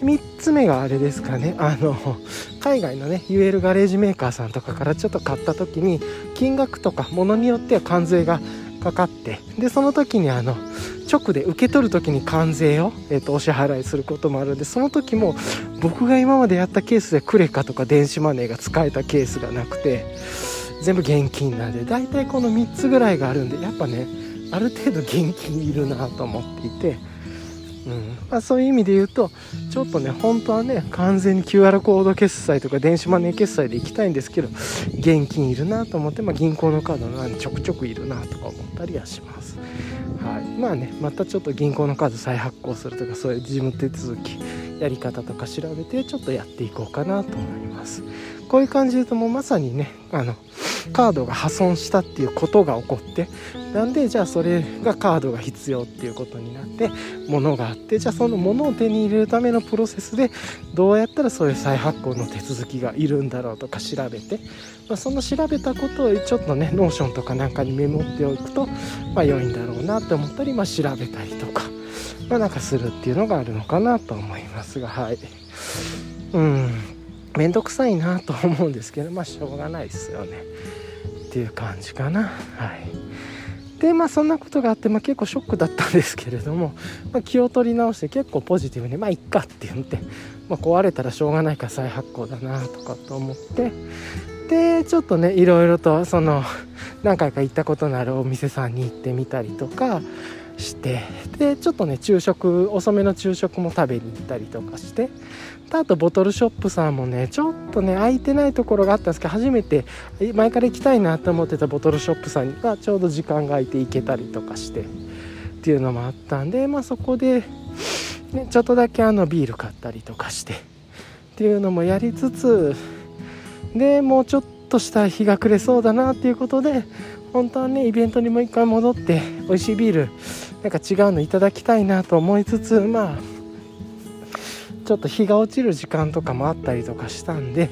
3つ目があれですかね。あの海外のね UL ガレージメーカーさんとかからちょっと買った時に金額とかものによっては関税がかかってでその時にあの直で受け取る時に関税を、えー、とお支払いすることもあるんでその時も僕が今までやったケースでクレカとか電子マネーが使えたケースがなくて全部現金なんで大体この3つぐらいがあるんでやっぱねある程度現金いるなと思っていてうんまあ、そういう意味で言うとちょっとね本当はね完全に QR コード決済とか電子マネー決済で行きたいんですけど現金いるなと思って、まあ、銀行のカードなんでちょくちょくいるなとか思ったりはします。はい、まあねまたちょっと銀行のカード再発行するとかそういう事務手続きやり方とか調べてちょっとやっていこうかなと思いますこういう感じで言うともうまさにねあのカードが破損したっていうことが起こってなんでじゃあそれがカードが必要っていうことになって物があってじゃあその物を手に入れるためのプロセスでどうやったらそういう再発行の手続きがいるんだろうとか調べて、まあ、その調べたことをちょっとね Notion とかなんかにメモっておくと、まあ、良いんだろうなって思ったり、まあ、調べたりとか、まあ、なんかするっていうのがあるのかなと思いますがはい。うん。面倒くさいなと思うんですけどまあしょうがないですよね。っていう感じかな。はい。でまあそんなことがあって、まあ、結構ショックだったんですけれども、まあ、気を取り直して結構ポジティブにまあいっかって言って、まあ、壊れたらしょうがないから再発行だなとかと思ってでちょっとねいろいろとその何回か行ったことのあるお店さんに行ってみたりとかしてでちょっとね昼食遅めの昼食も食べに行ったりとかしてあとボトルショップさんもねちょっとね空いてないところがあったんですけど初めて前から行きたいなと思ってたボトルショップさんがちょうど時間が空いて行けたりとかしてっていうのもあったんでまあそこで、ね、ちょっとだけあのビール買ったりとかしてっていうのもやりつつでもうちょっとした日が暮れそうだなっていうことで本当はねイベントにもう一回戻って美味しいビールなんか違うのいただきたいなと思いつつまあちょっと日が落ちる時間とかもあったりとかしたんで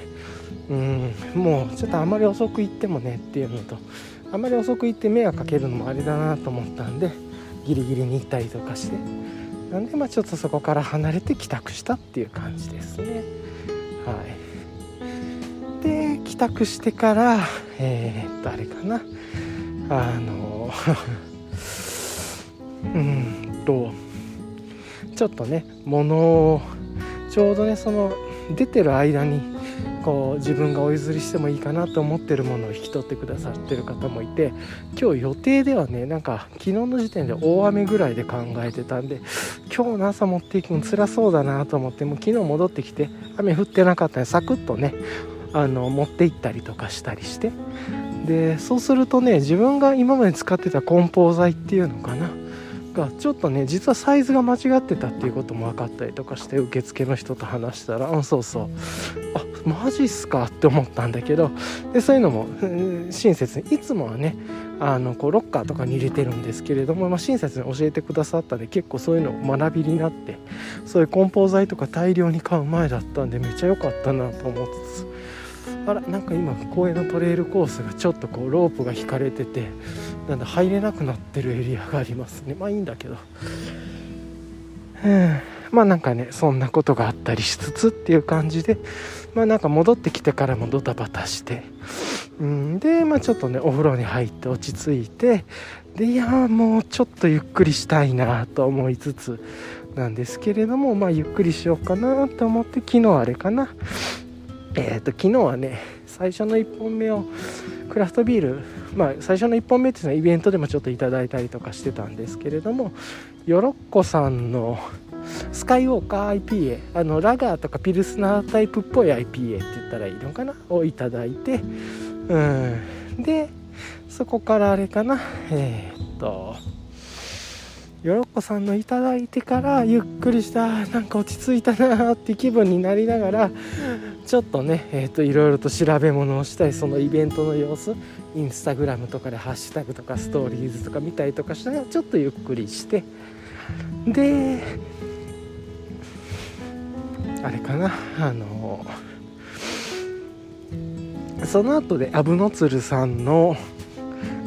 うんもうちょっとあまり遅く行ってもねっていうのとあまり遅く行って迷惑かけるのもあれだなと思ったんでギリギリに行ったりとかしてなんでまあちょっとそこから離れて帰宅したっていう感じですね。はい。で帰宅してからえー、っとあれかな。あの *laughs* うんとちょっとね物をちょうどねその出てる間にこう自分がお譲りしてもいいかなと思ってるものを引き取ってくださってる方もいて今日予定ではねなんか昨日の時点で大雨ぐらいで考えてたんで今日の朝持っていくの辛そうだなと思っても昨日戻ってきて雨降ってなかったんでサクッとねあの持って行ったりとかしたりして。でそうするとね自分が今まで使ってた梱包材っていうのかながちょっとね実はサイズが間違ってたっていうことも分かったりとかして受付の人と話したら「うんそうそう。あマジっすか」って思ったんだけどでそういうのも親切にいつもはねあのこうロッカーとかに入れてるんですけれども、まあ、親切に教えてくださったんで結構そういうの学びになってそういう梱包材とか大量に買う前だったんでめっちゃ良かったなと思ってあらなんか今公園のトレイルコースがちょっとこうロープが引かれててなんだ入れなくなってるエリアがありますね。まあいいんだけど。まあなんかねそんなことがあったりしつつっていう感じで。まあなんか戻ってきてからもドタバタして。うん。でまあちょっとねお風呂に入って落ち着いて。でいやもうちょっとゆっくりしたいなと思いつつなんですけれどもまあゆっくりしようかなと思って昨日あれかな。えっ、ー、と昨日はね最初の1本目をクラフトビールまあ最初の1本目っていうのはイベントでもちょっといただいたりとかしてたんですけれどもヨロッコさんのスカイウォーカー IPA あのラガーとかピルスナータイプっぽい IPA って言ったらいいのかなをいただいてうん。でそこからあれかなえー、っとよろっこさんのいただいてからゆっくりしたなんか落ち着いたなって気分になりながらちょっとねえー、といろいろと調べ物をしたりそのイベントの様子インスタグラムとかでハッシュタグとかストーリーズとか見たりとかしたらちょっとゆっくりして。であれかなあのその後でアブノツルさんの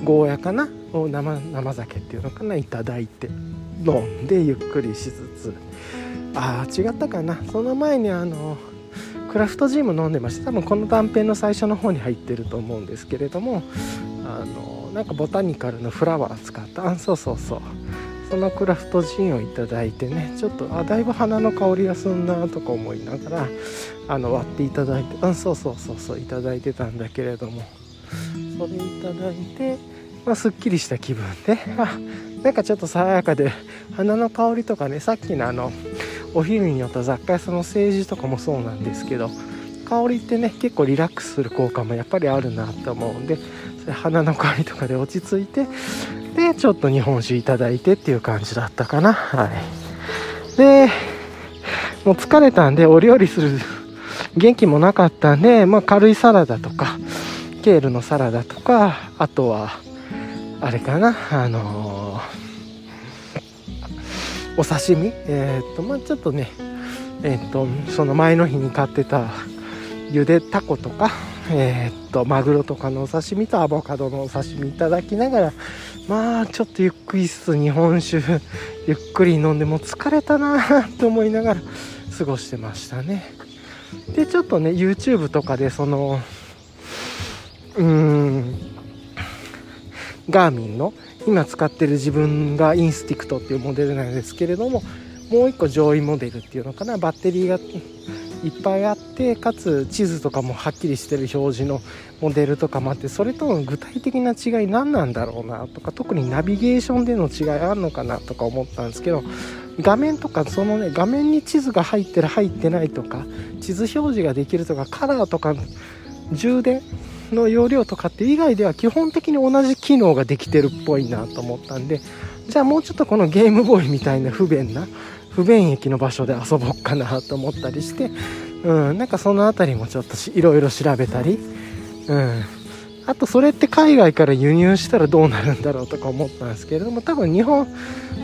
ゴーヤかな？を生生酒っていうのかな？いただいて。飲んでゆっくりしつつ。ああ違ったかな？その前にあのクラフトジム飲んでました。多分この断片の最初の方に入ってると思うんですけれどもあのなんかボタニカルのフラワー使った。あそうそうそう。そのクラフトジンをいただいてね。ちょっとあだいぶ花の香りがすんなとか思いながらあの割っていただいて。あそうそうそうそういただいてたんだけれども。それいただいてまあ、すっきりした気分で。あなんかちょっと爽やかで花の香りとかねさっきのあのお昼によった雑貨屋さんの政治とかもそうなんですけど香りってね結構リラックスする効果もやっぱりあるなと思うんでそれ花の香りとかで落ち着いてでちょっと日本酒いただいてっていう感じだったかな。はい。でもう疲れたんでお料理する元気もなかったんで、まあ、軽いサラダとかケールのサラダとかあとはあれかな？あのー、お刺身？えー、っとまあちょっとねえー、っとその前の日に買ってたゆでタコとか？え、っとマグロとかのお刺身とアボカドのお刺身いただきながらまあちょっとゆっくりす日本酒ゆっくり飲んでも疲れたなと思いながら過ごしてましたね。でちょっとね YouTube とかでそのうーんガーミンの今使ってる自分がインスティクトっていうモデルなんですけれどももう一個上位モデルっていうのかなバッテリーがいっぱいあってかつ地図とかもはっきりしてる表示のモデルとかもあってそれとの具体的な違い何なんだろうなとか特にナビゲーションでの違いあるのかなとか思ったんですけど画面とかそのね画面に地図が入ってる入ってないとか地図表示ができるとかカラーとか充電の容量とかって以外では基本的に同じ機能ができてるっぽいなと思ったんでじゃあもうちょっとこのゲームボーイみたいな不便な不便益の場所で遊ぼっかなと思ったりして、うん、なんかその辺りもちょっといろいろ調べたり、うん、あとそれって海外から輸入したらどうなるんだろうとか思ったんですけれども多分日本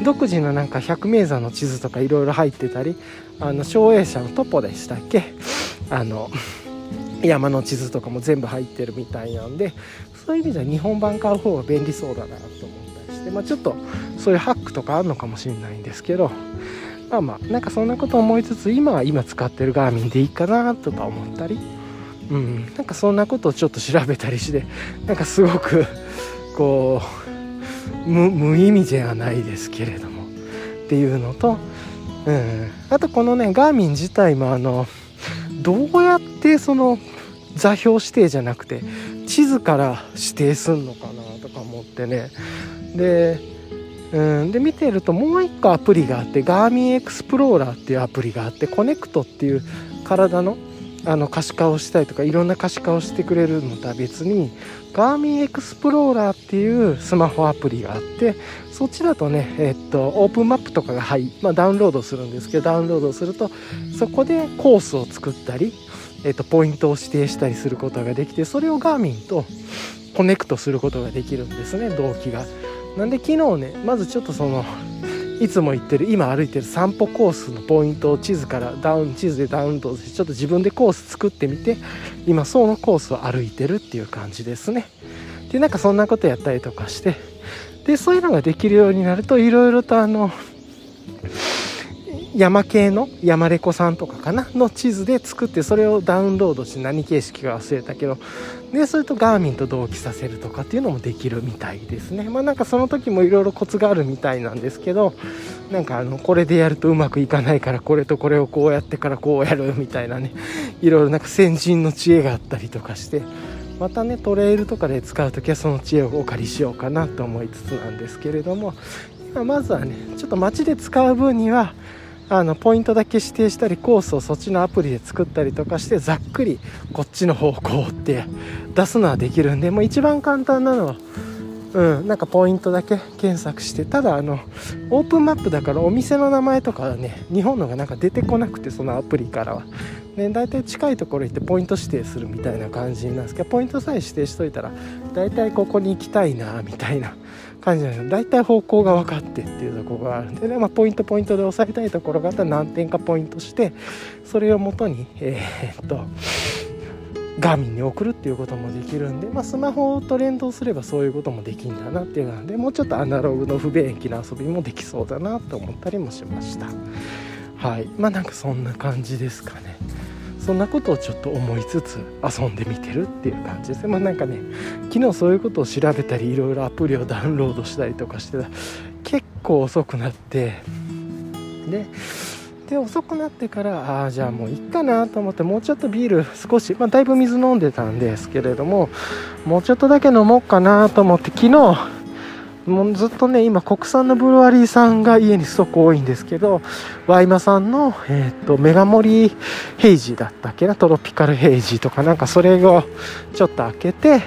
独自のなんか百名山の地図とかいろいろ入ってたりあの省営者のトポでしたっけ？あの山の地図とかも全部入ってるみたいなんでそういう意味では日本版買う方が便利そうだなと思ったりして、まあ、ちょっとそういうハックとかあるのかもしれないんですけどまあまあなんかそんなこと思いつつ今は今使ってるガーミンでいいかなとか思ったりうんなんかそんなことをちょっと調べたりしてなんかすごくこう無意味じゃないですけれどもっていうのと、うん、あとこのねガーミン自体もあのどうやってその座標指定じゃなくて地図から指定すんのかなとか思ってね。でうんで見てるともう一個アプリがあって Garmin Explorer っていうアプリがあってコネクトっていう体のあの可視化をしたりとかいろんな可視化をしてくれるのとは別に Garmin Explorer っていうスマホアプリがあってそっちだとね、えっと、オープンマップとかが入、まあ、ダウンロードするんですけどダウンロードするとそこでコースを作ったり、えっと、ポイントを指定したりすることができてそれをガーミンとコネクトすることができるんですね動機が。なんで昨日ねまずちょっとそのいつも行ってる今歩いてる散歩コースのポイントを地図からダウン地図でダウンロードしてちょっと自分でコース作ってみて今そのコースを歩いてるっていう感じですね。でなんかそんなことやったりとかしてでそういうのができるようになるといろいろとあの山系の山レコさんとかかな？の地図で作ってそれをダウンロードして何形式か忘れたけど。でそれとガーミンと同期させるとかっていうのもできるみたいですね。まあなんかその時もいろいろコツがあるみたいなんですけど。なんかあのこれでやるとうまくいかないからこれとこれをこうやってからこうやるみたいなね。いろいろなんか先人の知恵があったりとかして。またねトレイルとかで使う時はその知恵をお借りしようかなと思いつつなんですけれども。まずはねちょっと街で使う分にはあのポイントだけ指定したりコースをそっちのアプリで作ったりとかしてざっくりこっちの方向って出すのはできるんでもう一番簡単なのはうん、なんかポイントだけ検索してただあのオープンマップだからお店の名前とかはね日本のがなんか出てこなくてそのアプリからは、ね、大体近いところ行ってポイント指定するみたいな感じなんですけどポイントさえ指定しといたら大体ここに行きたいなみたいな感じなんです大体方向が分かってっていうところがあるんで、ね、まあ、ポイントポイントで押さえたいところがあったら何点かポイントしてそれをもとにえー、っとガーミンに送るっていうこともできるんで、まあ、スマホと連動すればそういうこともできるんだなっていうのでもうちょっとアナログの不便益な遊びもできそうだなと思ったりもしました。はい。まあなんかそんな感じですかね。そんなことをちょっと思いつつ遊んでみてるっていう感じです。まあなんかね昨日そういうことを調べたりいろいろアプリをダウンロードしたりとかしてた。結構遅くなってでで遅くなってからああじゃあもういいかなと思ってもうちょっとビール少し、まあ、だいぶ水飲んでたんですけれどももうちょっとだけ飲もうかなと思って昨日もうずっとね今国産のブルワリーさんが家にストック多いんですけどワイマさんの、えーと、メガモリヘイジだったっけな？トロピカルヘイジとかなんかそれをちょっと開けて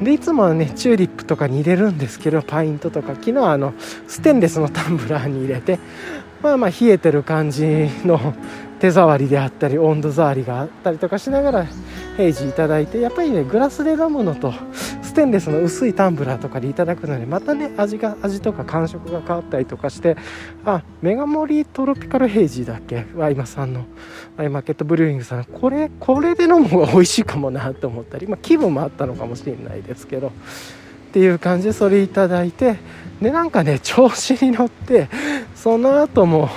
でいつもはねチューリップとかに入れるんですけどパイントとか昨日あのステンレスのタンブラーに入れてまあまあ冷えてる感じの手触りであったり温度触りがあったりとかしながら平時いただいてやっぱりねグラスで飲むのとステンレスの薄いタンブラーとかでいただくのでまたね味が味とか感触が変わったりとかしてあメガモリトロピカルヘイジだっけ？ワイマさんのワイマーケットブリューイングさん。これこれで飲む方が美味しいかもなと思ったり、まあ、気分もあったのかもしれないですけどっていう感じでそれいただいてでなんかね調子に乗ってその後も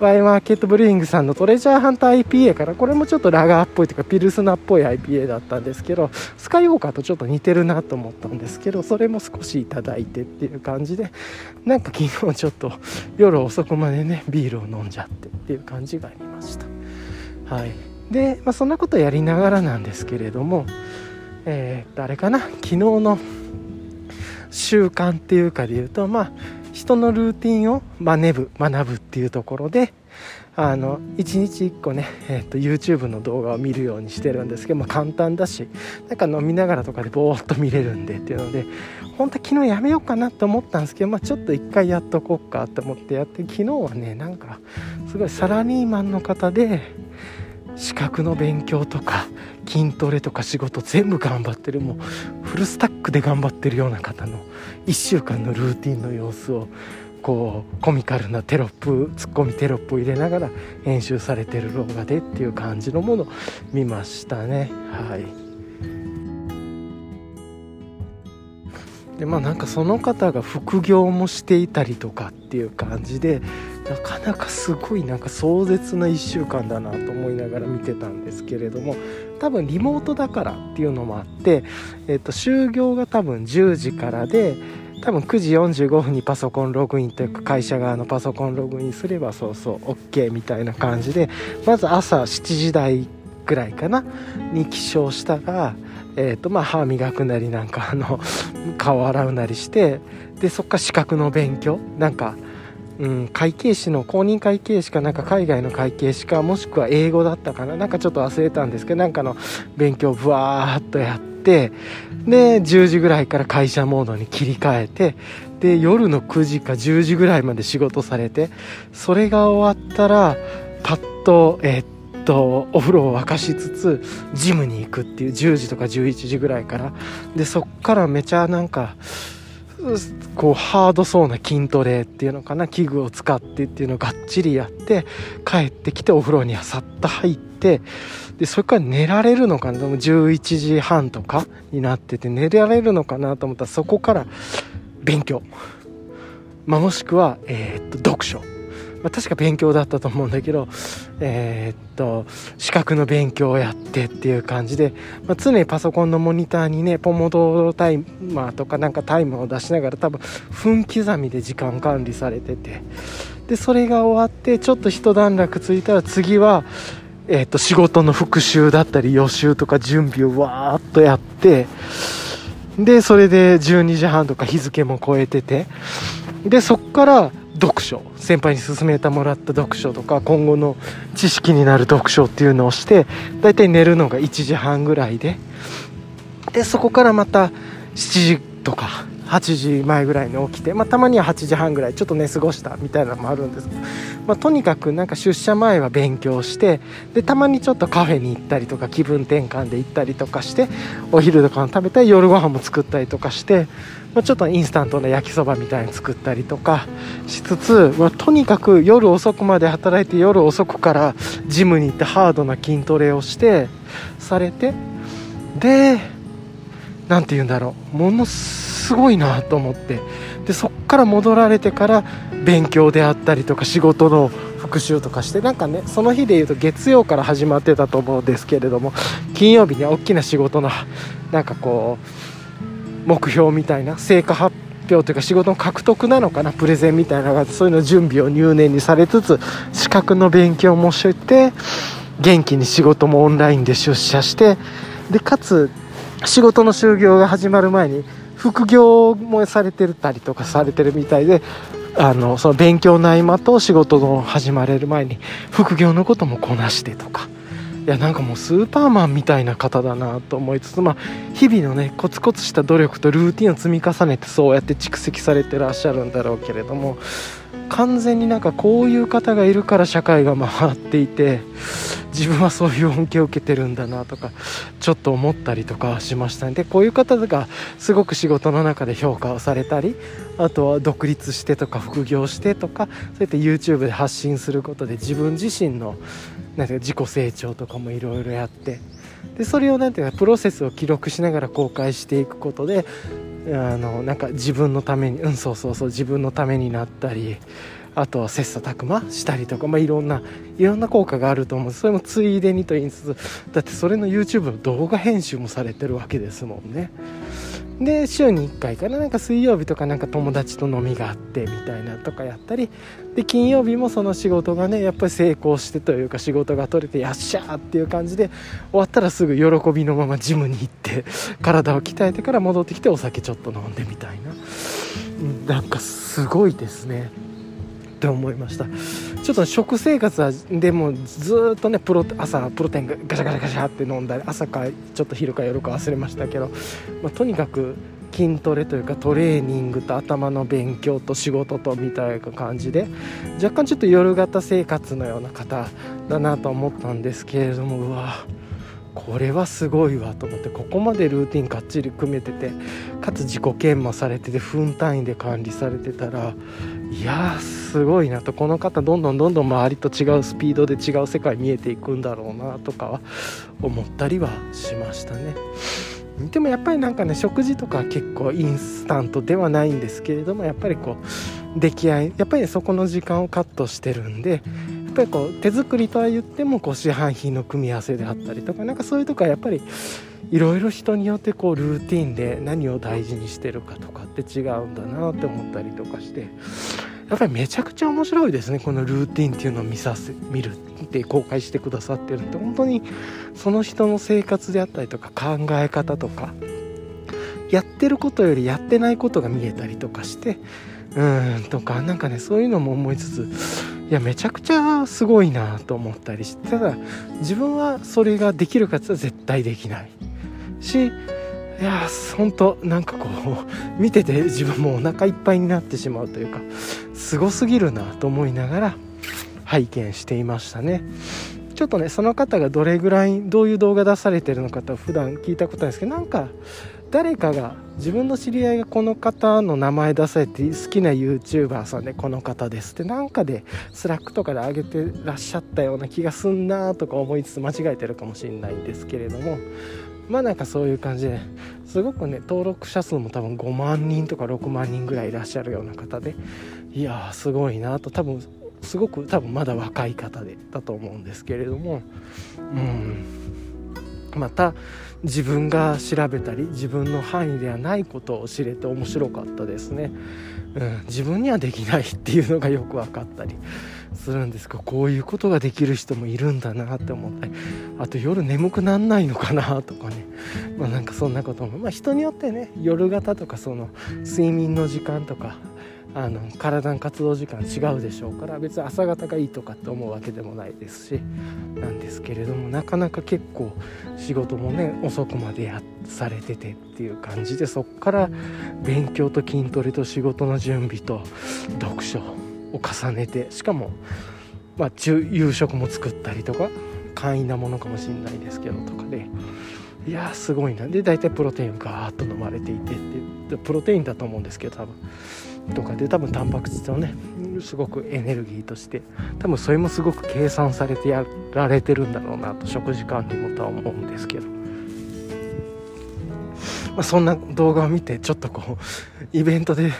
ワイマーケットブリーイングさんのトレジャーハンター IPA からこれもちょっとラガーっぽいというかピルスナっぽい IPA だったんですけどスカイウォーカーとちょっと似てるなと思ったんですけどそれも少しいただいてっていう感じでなんか昨日ちょっと夜遅くまでねビールを飲んじゃってっていう感じがありました。はい。で、まあ、そんなことやりながらなんですけれどもえー、誰かな昨日の習慣っていうかで言うとまあ人のルーティンを学ぶ学ぶっていうところであの1日1個ね、えーと、YouTube の動画を見るようにしてるんですけど、まあ、簡単だしなんか飲みながらとかでぼーっと見れるんでっていうので本当は昨日やめようかなと思ったんですけど、まあ、ちょっと1回やっとこうかと思ってやって昨日はねなんかすごいサラリーマンの方で資格の勉強とか筋トレとか仕事全部頑張ってるもうフルスタックで頑張ってるような方の1週間のルーティンの様子をこうコミカルなテロップツッコミテロップを入れながら編集されてる動画でっていう感じのもの見ましたね。はい。でまあなんかその方が副業もしていたりとかっていう感じでなかなかすごいなんか壮絶な1週間だなと思いながら見てたんですけれども多分リモートだからっていうのもあって、えっと、就業が多分10時からで多分9時45分にパソコンログインというか会社側のパソコンログインすればそうそう OK みたいな感じでまず朝7時台ぐらいかなに起床したら、えーとまあ、歯磨くなりなんかあの顔洗うなりしてでそっか資格の勉強なんかうん、会計士の公認会計士かなんか海外の会計士かもしくは英語だったかな。なんかちょっと忘れたんですけどなんかの勉強をぶわーっとやってで10時ぐらいから会社モードに切り替えてで夜の9時か10時ぐらいまで仕事されてそれが終わったらパッとえー、っとお風呂を沸かしつつジムに行くっていう10時とか11時ぐらいから。でそっからめちゃなんかこうハードそうな筋トレっていうのかな器具を使ってっていうのをがっちりやって帰ってきてお風呂にはさっと入ってでそれから寝られるのかなでも11時半とかになってて寝られるのかなと思ったらそこから勉強、まあ、もしくは、えー、っと読書。まあ、確か勉強だったと思うんだけど、えー、っと資格の勉強をやってっていう感じで、まあ、常にパソコンのモニターにねポモドーロタイマーとかなんかタイムを出しながら多分分刻みで時間管理されててでそれが終わってちょっと一段落ついたら次はえー、と仕事の復習だったり予習とか準備をわーっとやってでそれで12時半とか日付も超えててでそっから読書。先輩に勧めてもらった読書とか今後の知識になる読書っていうのをして大体寝るのが1時半ぐらいで。でそこからまた7時とか8時前ぐらいに起きて、まあ、たまには8時半ぐらいちょっと寝過ごしたみたいなのもあるんですけど、まあ、とにかくなんか出社前は勉強してでたまにちょっとカフェに行ったりとか気分転換で行ったりとかしてお昼とかも食べたり夜ご飯も作ったりとかして、ちょっとインスタントの焼きそばみたいに作ったりとかしつつ、まあ、とにかく夜遅くまで働いて夜遅くからジムに行ってハードな筋トレをしてされてで何て言うんだろうものすごいなと思ってでそっから戻られてから勉強であったりとか仕事の復習とかしてなんかねその日でいうと月曜から始まってたと思うんですけれども金曜日に大きな仕事のなんかこう目標みたいな成果発表というか仕事の獲得なのかな？プレゼンみたいなそういうの準備を入念にされつつ資格の勉強もして元気に仕事もオンラインで出社してでかつ仕事の就業が始まる前に副業もされてたりとかされてるみたいであのその勉強の合間と仕事の始まれる前に副業のこともこなしてとか。いやなんかもうスーパーマンみたいな方だなと思いつつまあ日々のねコツコツした努力とルーティンを積み重ねてそうやって蓄積されてらっしゃるんだろうけれども完全になんかこういう方がいるから社会が回っていて自分はそういう恩恵を受けてるんだなとかちょっと思ったりとかしましたね。でこういう方がすごく仕事の中で評価をされたりあとは独立してとか副業してとかそうやって YouTube で発信することで自分自身のなんていうか自己成長とかもいろいろやって。でそれをなんていうかプロセスを記録しながら公開していくことであのなんか自分のためにうんそうそうそう自分のためになったりあとは切磋琢磨したりとか、まあ、いろんないろんな効果があると思うそれもついでにと言いつつだってそれの YouTube の動画編集もされてるわけですもんね。で週に1回かななんか水曜日とかなんか友達と飲みがあってみたいなとかやったりで金曜日もその仕事がねやっぱり成功してというか仕事が取れてやっしゃーっていう感じで終わったらすぐ喜びのままジムに行って *laughs* 体を鍛えてから戻ってきてお酒ちょっと飲んでみたいな。なんかすごいですね。って思いました。ちょっと食生活はでもずっとねプロ朝プロテインガシャガシャガシャって飲んだり朝かちょっと昼か夜か忘れましたけど、まあ、とにかく筋トレというかトレーニングと頭の勉強と仕事とみたいな感じで若干ちょっと夜型生活のような方だなと思ったんですけれどもうわこれはすごいわと思ってここまでルーティンかっちり組めててかつ自己研磨されてて分単位で管理されてたらいやーすごいなとこの方どんどんどんどん周りと違うスピードで違う世界見えていくんだろうなとかは思ったりはしましたね。でもやっぱりなんかね食事とか結構インスタントではないんですけれどもやっぱりこう出来合いやっぱりそこの時間をカットしてるんでやっぱりこう手作りとは言ってもこう市販品の組み合わせであったりとかなんかそういうとこはやっぱりいろいろ人によってこうルーティンで何を大事にしてるかとかって違うんだなって思ったりとかしてやっぱりめちゃくちゃ面白いですねこのルーティンっていうのを見させ見るって公開してくださってるって本当にその人の生活であったりとか考え方とかやってることよりやってないことが見えたりとかしてうんとかなんかねそういうのも思いつついやめちゃくちゃすごいなと思ったりしてただ自分はそれができるかって絶対できない。しいや本当なんかこう *laughs* 見てて自分もお腹いっぱいになってしまうというかすごすぎるなと思いながら拝見していましたね。ちょっとねその方がどれぐらいどういう動画出されてるのかと普段聞いたことないですけどなんか誰かが自分の知り合いがこの方の名前出されて好きな YouTuber さんでこの方ですってなんかで Slack とかで上げてらっしゃったような気がすんなとか思いつつ間違えてるかもしれないんですけれどもまあなんかそういう感じですごくね登録者数も多分5万人とか6万人ぐらいいらっしゃるような方でいやーすごいなと多分すごく多分まだ若い方でだと思うんですけれどもうん。また自分が調べたり自分の範囲ではないことを知れて面白かったですね、うん、自分にはできないっていうのがよく分かったりするんです。がこういうことができる人もいるんだなって思ったりあと夜眠くなんないのかなとかね。まあなんかそんなことも。まあ人によってね夜型とかその睡眠の時間とかあの体の活動時間違うでしょうから別に朝方がいいとかって思うわけでもないですしなんですけれどもなかなか結構仕事もね遅くまでやされててっていう感じでそっから勉強と筋トレと仕事の準備と読書を重ねてしかも、まあ、夕食も作ったりとか簡易なものかもしれないですけどとかで、いやすごいな。で大体プロテインをガーッと飲まれていてってプロテインだと思うんですけど多分。とかで多分タンパク質をねすごくエネルギーとして多分それもすごく計算されてやられてるんだろうなと食事管理もとは思うんですけど、まあ、そんな動画を見てちょっとこうイベントで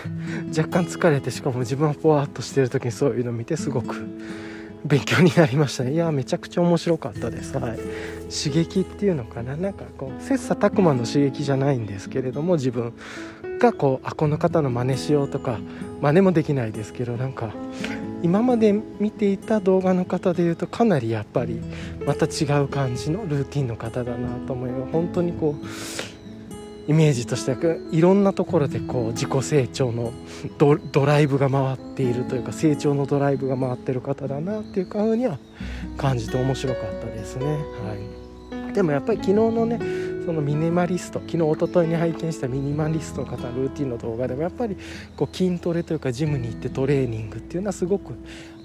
若干疲れてしかも自分はポワーっとしてる時にそういうの見てすごく勉強になりましたね。いやめちゃくちゃ面白かったです。はい。刺激っていうのかな。なんかこう切磋琢磨の刺激じゃないんですけれども自分。がこうあこの方の真似しようとか真似もできないですけどなんか今まで見ていた動画の方でいうとかなりやっぱりまた違う感じのルーティンの方だなと思います本当にこうイメージとしてはいろんなところでこう自己成長のドライブが回っているというか成長のドライブが回ってる方だなっていうふうには感じて面白かったですね。はい、でもやっぱり昨日のねそのミニマリスト昨日一昨日に拝見したミニマリストの方のルーティンの動画でもやっぱりこう筋トレというかジムに行ってトレーニングっていうのはすごく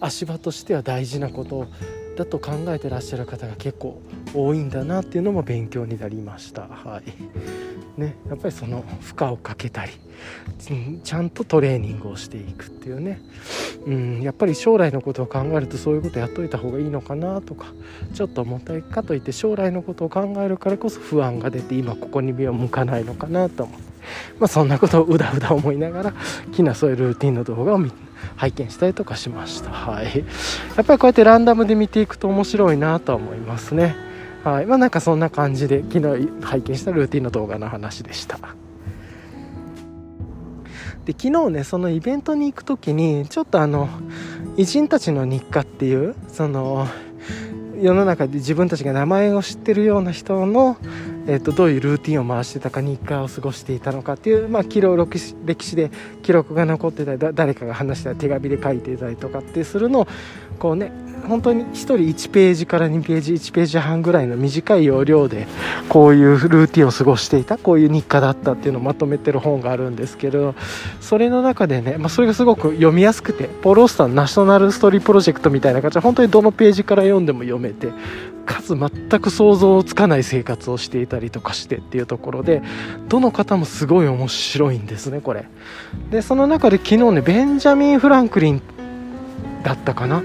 足場としては大事なことだと考えてらっしゃる方が結構多いんだなっていうのも勉強になりました。はい。ね、やっぱりその負荷をかけたりちゃんとトレーニングをしていくっていうね、うん、やっぱり将来のことを考えるとそういうことやっといた方がいいのかなとかちょっと思ったりかといって将来のことを考えるからこそ不安が出て今ここに目を向かないのかなと思って、まあ、そんなことをうだうだ思いながらきなそういうルーティンの動画を見て拝見したりとかしました。はい。やっぱりこうやってランダムで見ていくと面白いなとは思いますね。はい。まあなんかそんな感じで昨日拝見したルーティンの動画の話でした。で昨日ねそのイベントに行く時にちょっとあの偉人たちの日課っていうその世の中で自分たちが名前を知ってるような人のえーと、どういうルーティンを回してたか日課を過ごしていたのかっていう、まあ、記録歴史で記録が残ってたり誰かが話したり手紙で書いていたりとかってするのをこうね本当に1人1ページから2ページ1ページ半ぐらいの短い要領でこういうルーティンを過ごしていたこういう日課だったっていうのをまとめてる本があるんですけどそれの中でね、まあ、それがすごく読みやすくてポロスターのナショナルストーリープロジェクトみたいな感じで本当にどのページから読んでも読めてかつ全く想像つかない生活をしていたりとかしてっていうところでどの方もすごい面白いんですねこれ。でその中で昨日ねベンジャミン・フランクリンだったかな？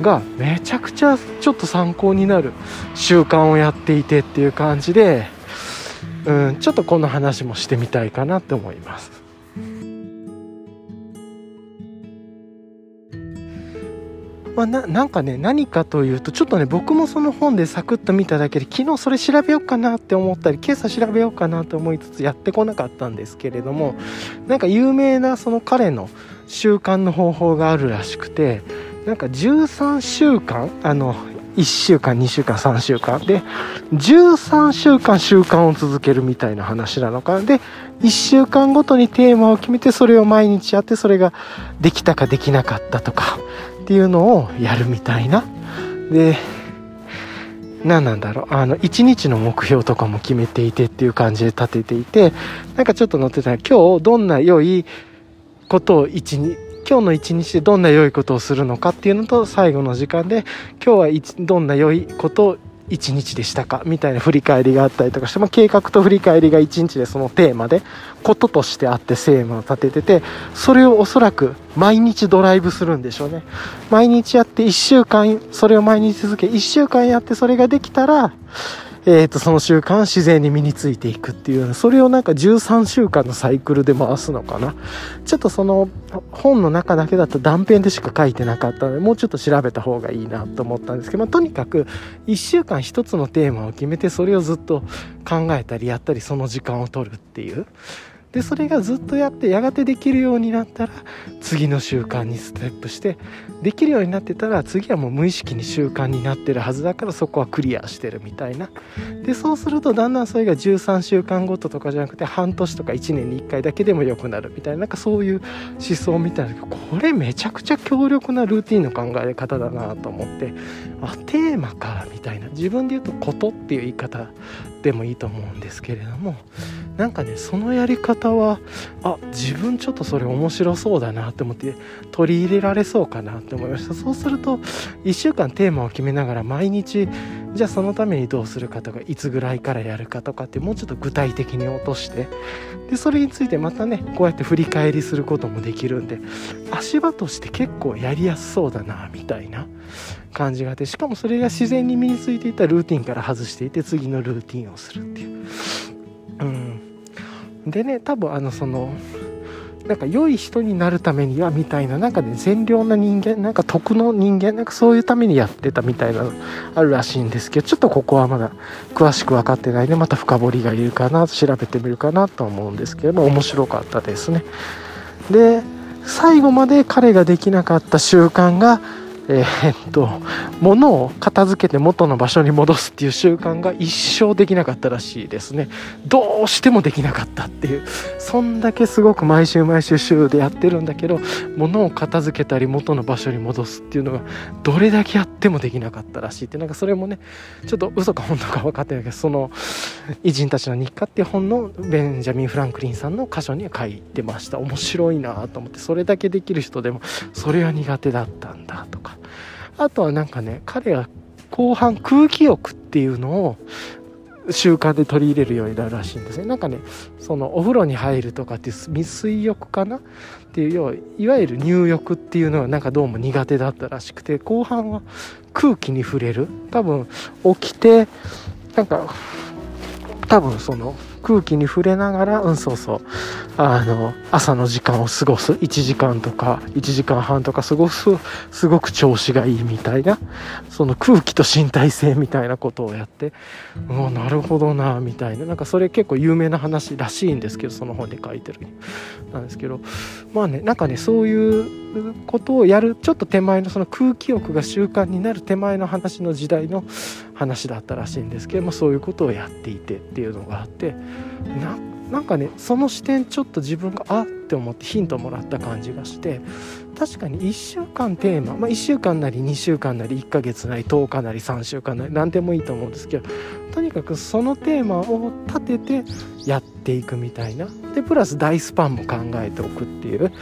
がめちゃくちゃちょっと参考になる習慣をやっていてっていう感じでうんちょっとこの話もしてみたいかなって思います。まあ、ななんかね何かというとちょっとね僕もその本でサクッと見ただけで昨日それ調べようかなって思ったり今朝調べようかなと思いつつやってこなかったんですけれどもなんか有名なその彼の習慣の方法があるらしくてなんか13週間あの1週間2週間3週間で13週間習慣を続けるみたいな話なのかで1週間ごとにテーマを決めてそれを毎日やってそれができたかできなかったとかっていうのをやるみたいな。で、何なんだろう。あの、一日の目標とかも決めていてっていう感じで立てていて、なんかちょっと載ってたら、今日どんな良いことを一日、今日の一日でどんな良いことをするのかっていうのと最後の時間で今日はどんな良いことを1日でしたか？みたいな振り返りがあったりとかして、まあ、計画と振り返りが1日でそのテーマでこととしてあってセーマを立てててそれをおそらく毎日ドライブするんでしょうね。毎日やって1週間それを毎日続け1週間やってそれができたらえー、とその習慣自然に身についていくっていうそれをなんか13週間のサイクルで回すのかな。ちょっとその本の中だけだと断片でしか書いてなかったのでもうちょっと調べた方がいいなと思ったんですけど、まあ、とにかく1週間1つのテーマを決めてそれをずっと考えたりやったりその時間を取るっていう。でそれがずっとやってやがてできるようになったら次の習慣にステップしてできるようになってたら次はもう無意識に習慣になってるはずだからそこはクリアしてるみたいな。でそうするとだんだんそれが13週間ごととかじゃなくて半年とか1年に1回だけでも良くなるみたいななんかそういう思想みたいなこれめちゃくちゃ強力なルーティンの考え方だなと思ってあテーマかみたいな。自分で言うと「こと」っていう言い方でもいいと思うんですけれどもなんかねそのやり方はあ自分ちょっとそれ面白そうだなって思って取り入れられそうかなって思いました。そうすると1週間テーマを決めながら毎日じゃあそのためにどうするかとかいつぐらいからやるかとかってもうちょっと具体的に落としてでそれについてまたねこうやって振り返りすることもできるんで足場として結構やりやすそうだなみたいな。感じがあってしかもそれが自然に身についていたルーティンから外していて次のルーティンをするっていう。うん。でね多分あのそのなんか良い人になるためにはみたいななんかね善良な人間なんか徳の人間なんかそういうためにやってたみたいなのあるらしいんですけどちょっとここはまだ詳しく分かってないんでまた深掘りがいるかな調べてみるかなと思うんですけども面白かったですね。で最後まで彼ができなかった習慣がえー、っと物を片付けて元の場所に戻すっていう習慣が一生できなかったらしいですね。どうしてもできなかったっていう。そんだけすごく毎週毎週週でやってるんだけど物を片付けたり元の場所に戻すっていうのがどれだけやってもできなかったらしいって。なんかそれもねちょっと嘘か本当か分かってないけどその「偉人たちの日課」っていう本のベンジャミン・フランクリンさんの箇所に書いてました。面白いなと思ってそれだけできる人でもそれは苦手だったんだとか。あとはなんかね彼は後半空気浴っていうのを習慣で取り入れるようになるらしいんですね。なんかねそのお風呂に入るとかっていう未水浴かなっていう要はいわゆる入浴っていうのはなんかどうも苦手だったらしくて後半は空気に触れる。多分起きてなんか多分その空気に触れながらうんそうそう。あの朝の時間を過ごす1時間とか1時間半とか過ごすすごく調子がいいみたいなその空気と身体性みたいなことをやってうなるほどなみたいな。なんかそれ結構有名な話らしいんですけどその本で書いてるなんですけどまあねなんかねそういうことをやるちょっと手前のその空気浴が習慣になる手前の話の時代の話だったらしいんですけどもそういうことをやっていてっていうのがあってなんかねその視点ちょっと自分があって思ってヒントもらった感じがして確かに1週間テーマ、まあ、1週間なり2週間なり1ヶ月なり10日なり3週間なり何でもいいと思うんですけどとにかくそのテーマを立ててやっていくみたいな。でプラス大スパンも考えておくっていう。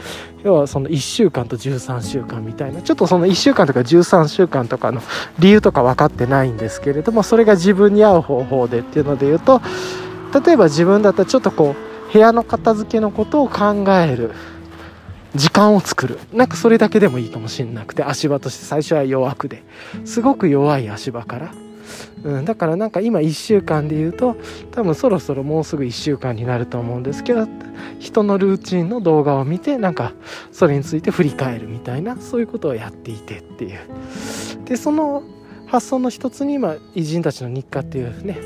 要はその1週間と13週間みたいな。ちょっとその1週間とか13週間とかの理由とか分かってないんですけれどもそれが自分に合う方法でっていうので言うと例えば自分だったらちょっとこう部屋の片付けのことを考える。時間を作る。なんかそれだけでもいいかもしれなくて足場として最初は弱くですごく弱い足場から、うん、だからなんか今1週間で言うと多分そろそろもうすぐ1週間になると思うんですけど人のルーチンの動画を見てなんかそれについて振り返るみたいなそういうことをやっていてっていう。でその発想の一つに今偉人たちの日課っていうね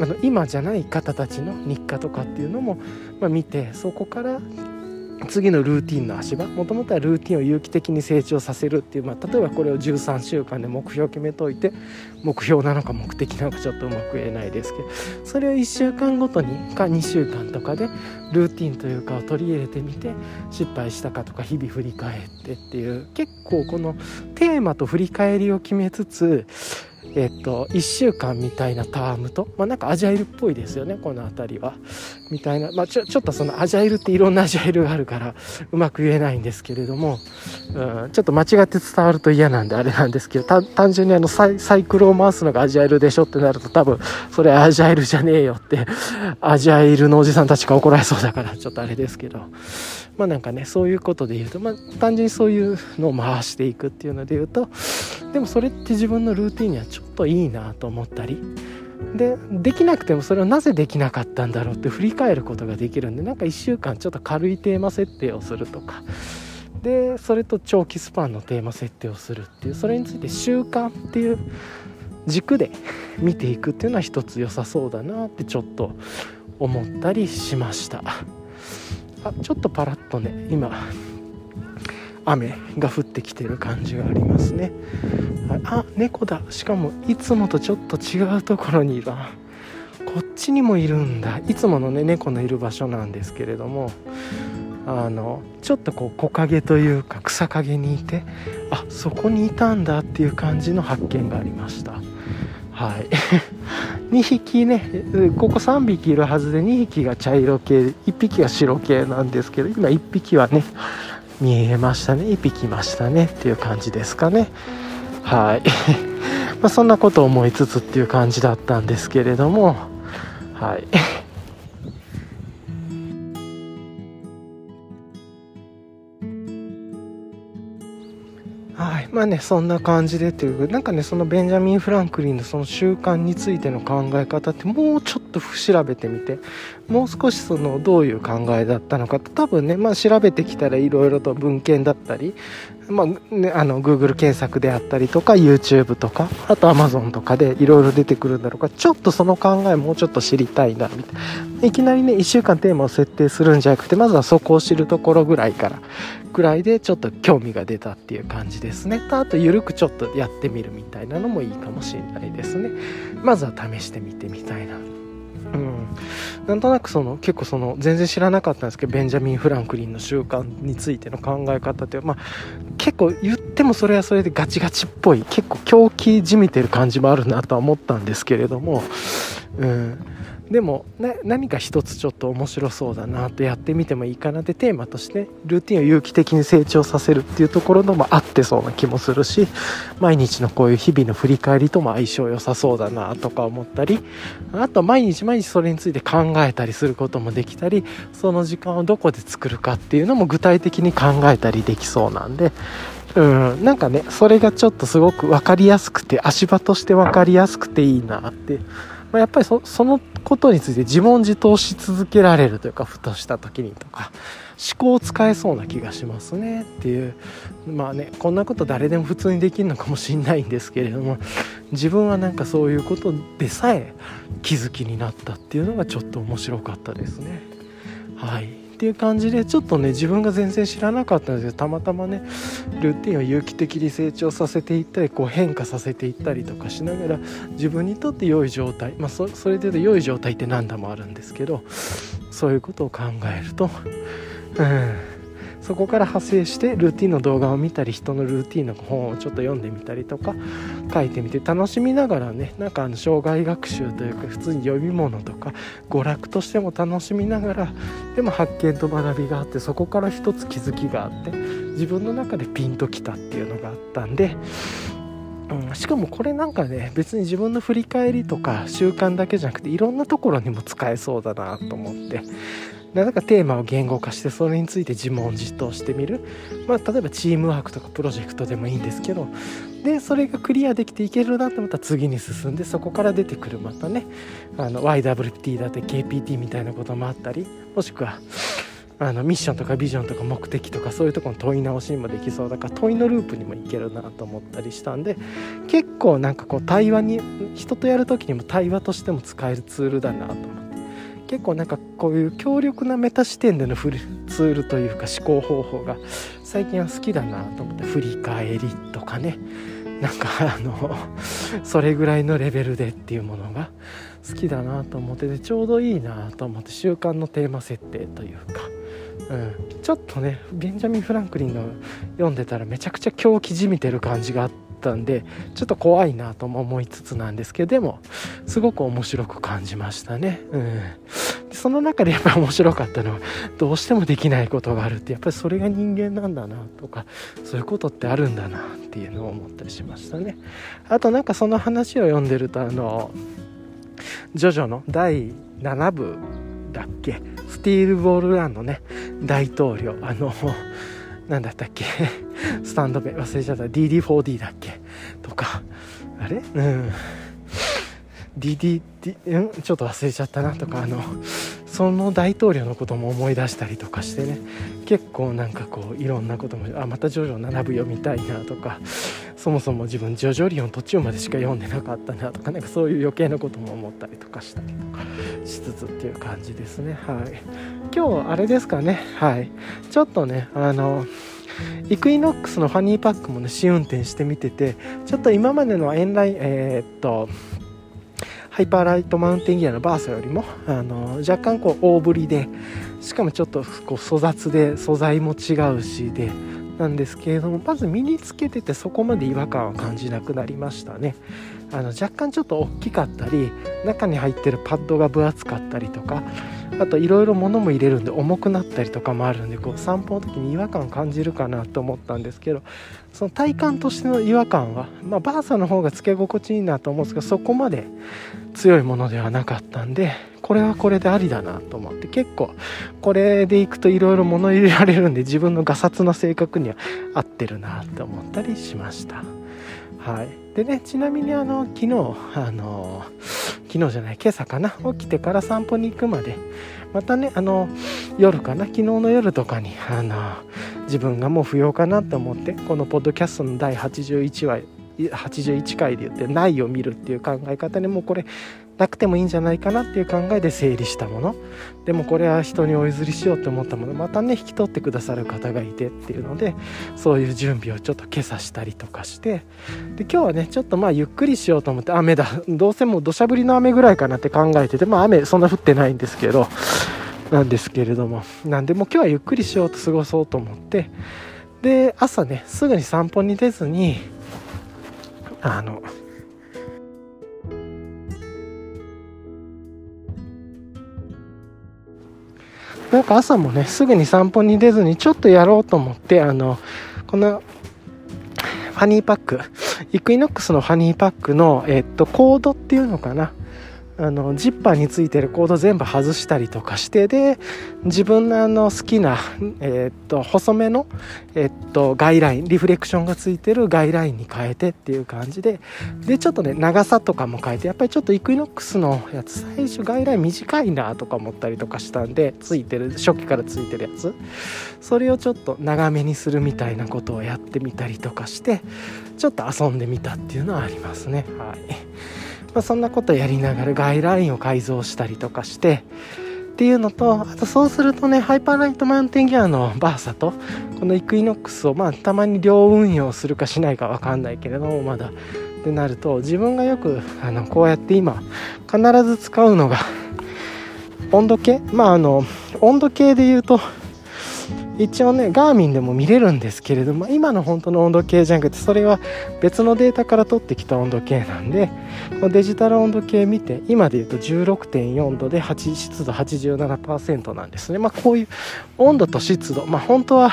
あの今じゃない方たちの日課とかっていうのも、ま、見てそこから次のルーティンの足場もともとはルーティンを有機的に成長させるっていう、まあ、例えばこれを13週間で目標を決めといて目標なのか目的なのかちょっとうまく言えないですけどそれを1週間ごとにか2週間とかでルーティンというかを取り入れてみて失敗したかとか日々振り返ってっていう結構このテーマと振り返りを決めつつえっと、1週間みたいなタームと、まあ、なんかアジャイルっぽいですよねこの辺りは。みたいな、まあ、ちょちょっとそのアジャイルっていろんなアジャイルがあるからうまく言えないんですけれども、うん、ちょっと間違って伝わると嫌なんであれなんですけど単純にあのサイサイクルを回すのがアジャイルでしょってなると多分それアジャイルじゃねえよってアジャイルのおじさんたちが怒られそうだからちょっとあれですけど。まあなんかねそういうことで言うと、まあ、単純にそういうのを回していくっていうので言うとでもそれって自分のルーティンにはちょっといいなと思ったりでできなくてもそれをなぜできなかったんだろうって振り返ることができるんでなんか1週間ちょっと軽いテーマ設定をするとかでそれと長期スパンのテーマ設定をするっていうそれについて習慣っていう軸で *laughs* 見ていくっていうのは一つ良さそうだなってちょっと思ったりしました。あちょっとパラッとね今雨が降ってきてる感じがありますね。あ猫だ。しかもいつもとちょっと違うところにいる。こっちにもいるんだ。いつものね猫のいる場所なんですけれどもあのちょっとこう木陰というか草陰にいてあそこにいたんだっていう感じの発見がありました。はい2匹ねここ3匹いるはずで2匹が茶色系1匹が白系なんですけど今1匹はね見えましたね1匹いましたねっていう感じですかね。はい。*laughs* まそんなことを思いつつっていう感じだったんですけれどもはい。まあねそんな感じでというなんかねそのベンジャミン・フランクリンのその習慣についての考え方ってもうちょっと調べてみてもう少しそのどういう考えだったのか多分ね、まあ、調べてきたらいろいろと文献だったり、まあね、あの Google 検索であったりとか YouTube とかあと Amazon とかでいろいろ出てくるんだろうか。ちょっとその考えもうちょっと知りたいなみたいな。いきなりね1週間テーマを設定するんじゃなくてまずはそこを知るところぐらいからぐらいでちょっと興味が出たっていう感じですね。とあと緩くちょっとやってみるみたいなのもいいかもしれないですね。まずは試してみてみたいな。うん、なんとなくその結構その全然知らなかったんですけどベンジャミン・フランクリンの習慣についての考え方ってまあ、結構言ってもそれはそれでガチガチっぽい結構狂気じみてる感じもあるなとは思ったんですけれども、うん、でも何か一つちょっと面白そうだなとやってみてもいいかなってテーマとしてルーティンを有機的に成長させるっていうところのも合ってそうな気もするし毎日のこういう日々の振り返りとも相性良さそうだなとか思ったりあと毎日毎日それについて考えたりすることもできたりその時間をどこで作るかっていうのも具体的に考えたりできそうなんでうん、なんかねそれがちょっとすごく分かりやすくて足場として分かりやすくていいなって。まあ、やっぱりそのことについて自問自答し続けられるというかふとした時にとか思考を使えそうな気がしますねっていうまあねこんなこと誰でも普通にできるのかもしんないんですけれども自分はなんかそういうことでさえ気づきになったっていうのがちょっと面白かったですねはい。ていう感じでちょっとね自分が全然知らなかったんですけどたまたまねルーティンを有機的に成長させていったりこう変化させていったりとかしながら自分にとって良い状態まあそれで良い状態って何度もあるんですけどそういうことを考えるとうん。そこから派生してルーティンの動画を見たり人のルーティンの本をちょっと読んでみたりとか書いてみて楽しみながらねなんかあの障害学習というか普通に読み物とか娯楽としても楽しみながらでも発見と学びがあってそこから一つ気づきがあって自分の中でピンときたっていうのがあったんでうん、しかもこれなんかね別に自分の振り返りとか習慣だけじゃなくていろんなところにも使えそうだなと思ってなんかテーマを言語化してそれについて自問自答してみる、まあ、例えばチームワークとかプロジェクトでもいいんですけど。でそれがクリアできていけるなと思ったら次に進んでそこから出てくるまたね。あの YWT だって KPT みたいなこともあったり。もしくはあのミッションとかビジョンとか目的とかそういうところの問い直しにもできそうだから問いのループにもいけるなと思ったりしたんで結構なんかこう対話に人とやる時にも対話としても使えるツールだなと思って。結構なんかこういう強力なメタ視点でのフルツールというか思考方法が最近は好きだなと思って振り返りとかねなんかあの *laughs* それぐらいのレベルでっていうものが好きだなと思っててちょうどいいなと思って習慣のテーマ設定というか、うん、ちょっとねベンジャミン・フランクリンの読んでたらめちゃくちゃ狂気じみてる感じがあって。ったんでちょっと怖いなとも思いつつなんですけどでもすごく面白く感じましたね。うん。その中で *laughs* やっぱり面白かったのはどうしてもできないことがあるってやっぱりそれが人間なんだなとかそういうことってあるんだなっていうのを思ったりしましたね。あとなんかその話を読んでるとあのジョジョの第7部だっけ？スティールボールランのね大統領。あの何だったっけ？*laughs* スタンド名忘れちゃった。DD4D だっけ？とか。あれ？うん。DD、ちょっと忘れちゃったな。とかあのその大統領のことも思い出したりとかしてね。結構なんかこういろんなこともあまたジョジョ7部読みたいなとかそもそも自分ジョジョリオン途中までしか読んでなかったなとかなんかそういう余計なことも思ったりとかしたりとかしつつっていう感じですね。はい。今日あれですかね。はい。ちょっとねあのイクイノックスのファニーパックもね試運転してみててちょっと今までのエンラインえー、っとハイパーライトマウンテンギアのバーサよりもあの若干こう大ぶりでしかもちょっとこう粗雑で素材も違うしでなんですけれどもまず身につけててそこまで違和感は感じなくなりましたね。あの若干ちょっと大きかったり中に入ってるパッドが分厚かったりとかあといろいろ物も入れるんで重くなったりとかもあるんでこう散歩の時に違和感感じるかなと思ったんですけどその体感としての違和感は、まあ、バーサの方がつけ心地いいなと思うんですけどそこまで強いものではなかったんでこれはこれでありだなと思って結構これでいくといろいろ物入れられるんで自分のガサツな性格には合ってるなって思ったりしました。はい、でねちなみにあの昨日あの昨日じゃない今朝かな起きてから散歩に行くまでまたねあの夜かな昨日の夜とかにあの自分がもう不要かなと思ってこのポッドキャストの第81話81回で言ってないを見るっていう考え方にもうこれなくてもいいんじゃないかなっていう考えで整理したもの。でもこれは人にお譲りしようと思ったもの。またね引き取ってくださる方がいてっていうのでそういう準備をちょっと今朝したりとかして。で今日はねちょっとまあゆっくりしようと思って雨だ。どうせもう土砂降りの雨ぐらいかなって考えててまあ雨そんな降ってないんですけど。なんですけれども。なんでも今日はゆっくりしようと過ごそうと思って。で朝ねすぐに散歩に出ずにあのなんか朝もねすぐに散歩に出ずにちょっとやろうと思ってあのこのファニーパックイクイノックスのファニーパックの、えっと、コードっていうのかなあのジッパーについてるコード全部外したりとかしてで自分のあの好きな、えー、っと細めの、えー、っとガイラインリフレクションがついてるガイラインに変えてっていう感じででちょっとね長さとかも変えてやっぱりちょっとイクイノックスのやつ最初ガイライン短いなとか思ったりとかしたんでついてる初期からついてるやつそれをちょっと長めにするみたいなことをやってみたりとかしてちょっと遊んでみたっていうのはありますねはい。まあ、そんなことやりながらガイラインを改造したりとかしてっていうのとあとそうするとねハイパーライトマウンテンギアのバーサとこのイクイノックスをまあたまに両運用するかしないか分かんないけれどもまだってなると自分がよくあのこうやって今必ず使うのが温度計？まああの温度計で言うと一応ねガーミンでも見れるんですけれども今の本当の温度計じゃなくてそれは別のデータから取ってきた温度計なんでこのデジタル温度計見て今で言うと16.4度で湿度87%なんですね。まあこういう温度と湿度。まあ本当は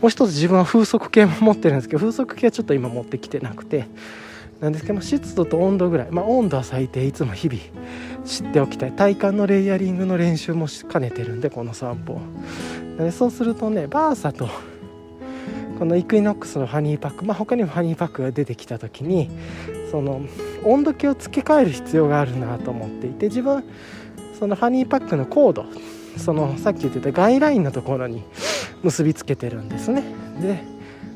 もう一つ自分は風速計も持ってるんですけど風速計はちょっと今持ってきてなくてなんですけど湿度と温度ぐらい。まあ温度は最低いつも日々知っておきたい。体感のレイヤリングの練習も兼ねてるんでこの散歩でそうするとねバーサとこのイクイノックスのハニーパックまあ他にもハニーパックが出てきた時にその温度計を付け替える必要があるなと思っていて自分そのハニーパックのコードそのさっき言ってたガイラインのところに結びつけてるんですね。で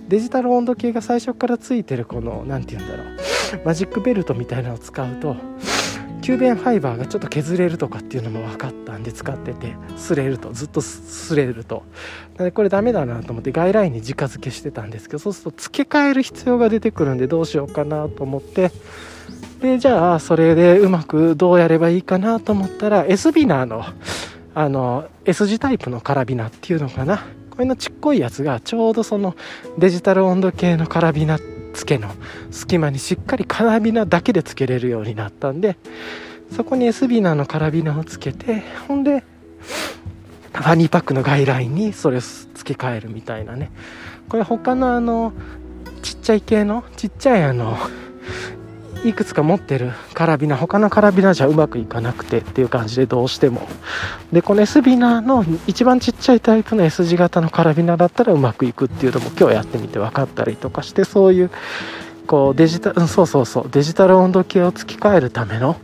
デジタル温度計が最初からついてるこの何て言うんだろうマジックベルトみたいなのを使うと吸便ファイバーがちょっと削れるとかっていうのも分かったんで使ってて擦れるとずっと擦れると。でこれダメだなと思って外来に直付けしてたんですけどそうすると付け替える必要が出てくるんでどうしようかなと思って。でじゃあそれでうまくどうやればいいかなと思ったら S ビナーのあの S 字タイプのカラビナっていうのかな。これのちっこいやつがちょうどそのデジタル温度計のカラビナって付けの隙間にしっかりカラビナだけでつけれるようになったんでそこに S ビナのカラビナをつけてほんでファニーパックの外来にそれを付け替えるみたいなね。これ他のあのちっちゃい系のちっちゃいあのいくつか持ってるカラビナ他のカラビナじゃうまくいかなくて。っていう感じでどうしても。でこの S ビナの一番ちっちゃいタイプの S 字型のカラビナだったらうまくいくっていうのも今日やってみて分かったりとかしてそういうこうデジタル、そうそうそう、デジタル温度計を付き替えるための、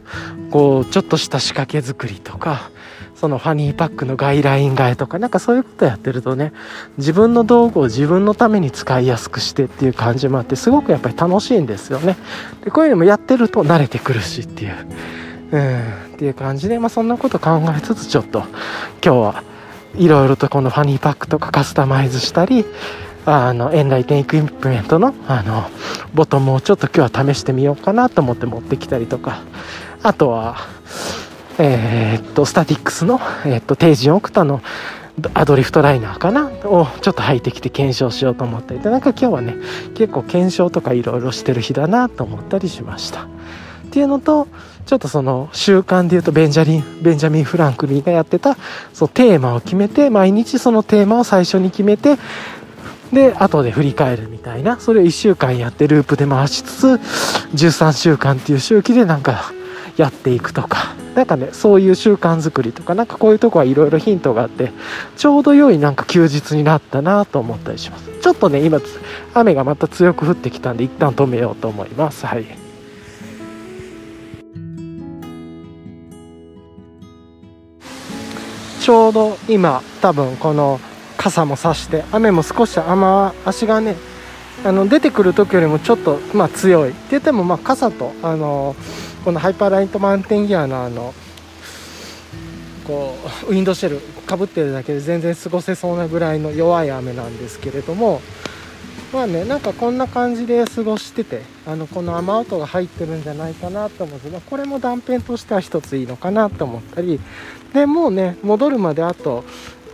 こう、ちょっとした仕掛け作りとか、そのファニーパックのガイライン替えとか、なんかそういうことやってるとね、自分の道具を自分のために使いやすくしてっていう感じもあって、すごくやっぱり楽しいんですよね。で、こういうのもやってると慣れてくるしっていう、うん、っていう感じで、まあそんなこと考えつつちょっと今日はいろいろとこのファニーパックとかカスタマイズしたり、あの、エンラインエクイプメントの、あの、ボトムをちょっと今日は試してみようかなと思って持ってきたりとか、あとは、えー、っと、スタティックスの、えー、っと、定時オクタのアドリフトライナーかな？をちょっと履いてきて検証しようと思って。いて、なんか今日はね、結構検証とかいろいろしてる日だなと思ったりしました。っていうのと、ちょっとその習慣で言うとベンジャリン、ベンジャミン・フランクリンがやってた、そのテーマを決めて、毎日そのテーマを最初に決めて、で、後で振り返るみたいな、それを1週間やってループで回しつつ、13週間っていう周期でなんかやっていくとか、なんかねそういう習慣作りとかなんかこういうとこはいろいろヒントがあってちょうど良いなんか休日になったなと思ったりします。ちょっとね今雨がまた強く降ってきたんで一旦止めようと思います。はい。ちょうど今多分この傘も差して雨も少し雨足がねあの出てくる時よりもちょっとまあ強い。って言ってもまあ傘とあのーこのハイパーライトマウンテンギアのあのこうウィンドシェルかぶってるだけで全然過ごせそうなぐらいの弱い雨なんですけれどもまあねなんかこんな感じで過ごしててあのこの雨音が入ってるんじゃないかなと思うんですがこれも断片としては一ついいのかなと思ったりでもうね戻るまであと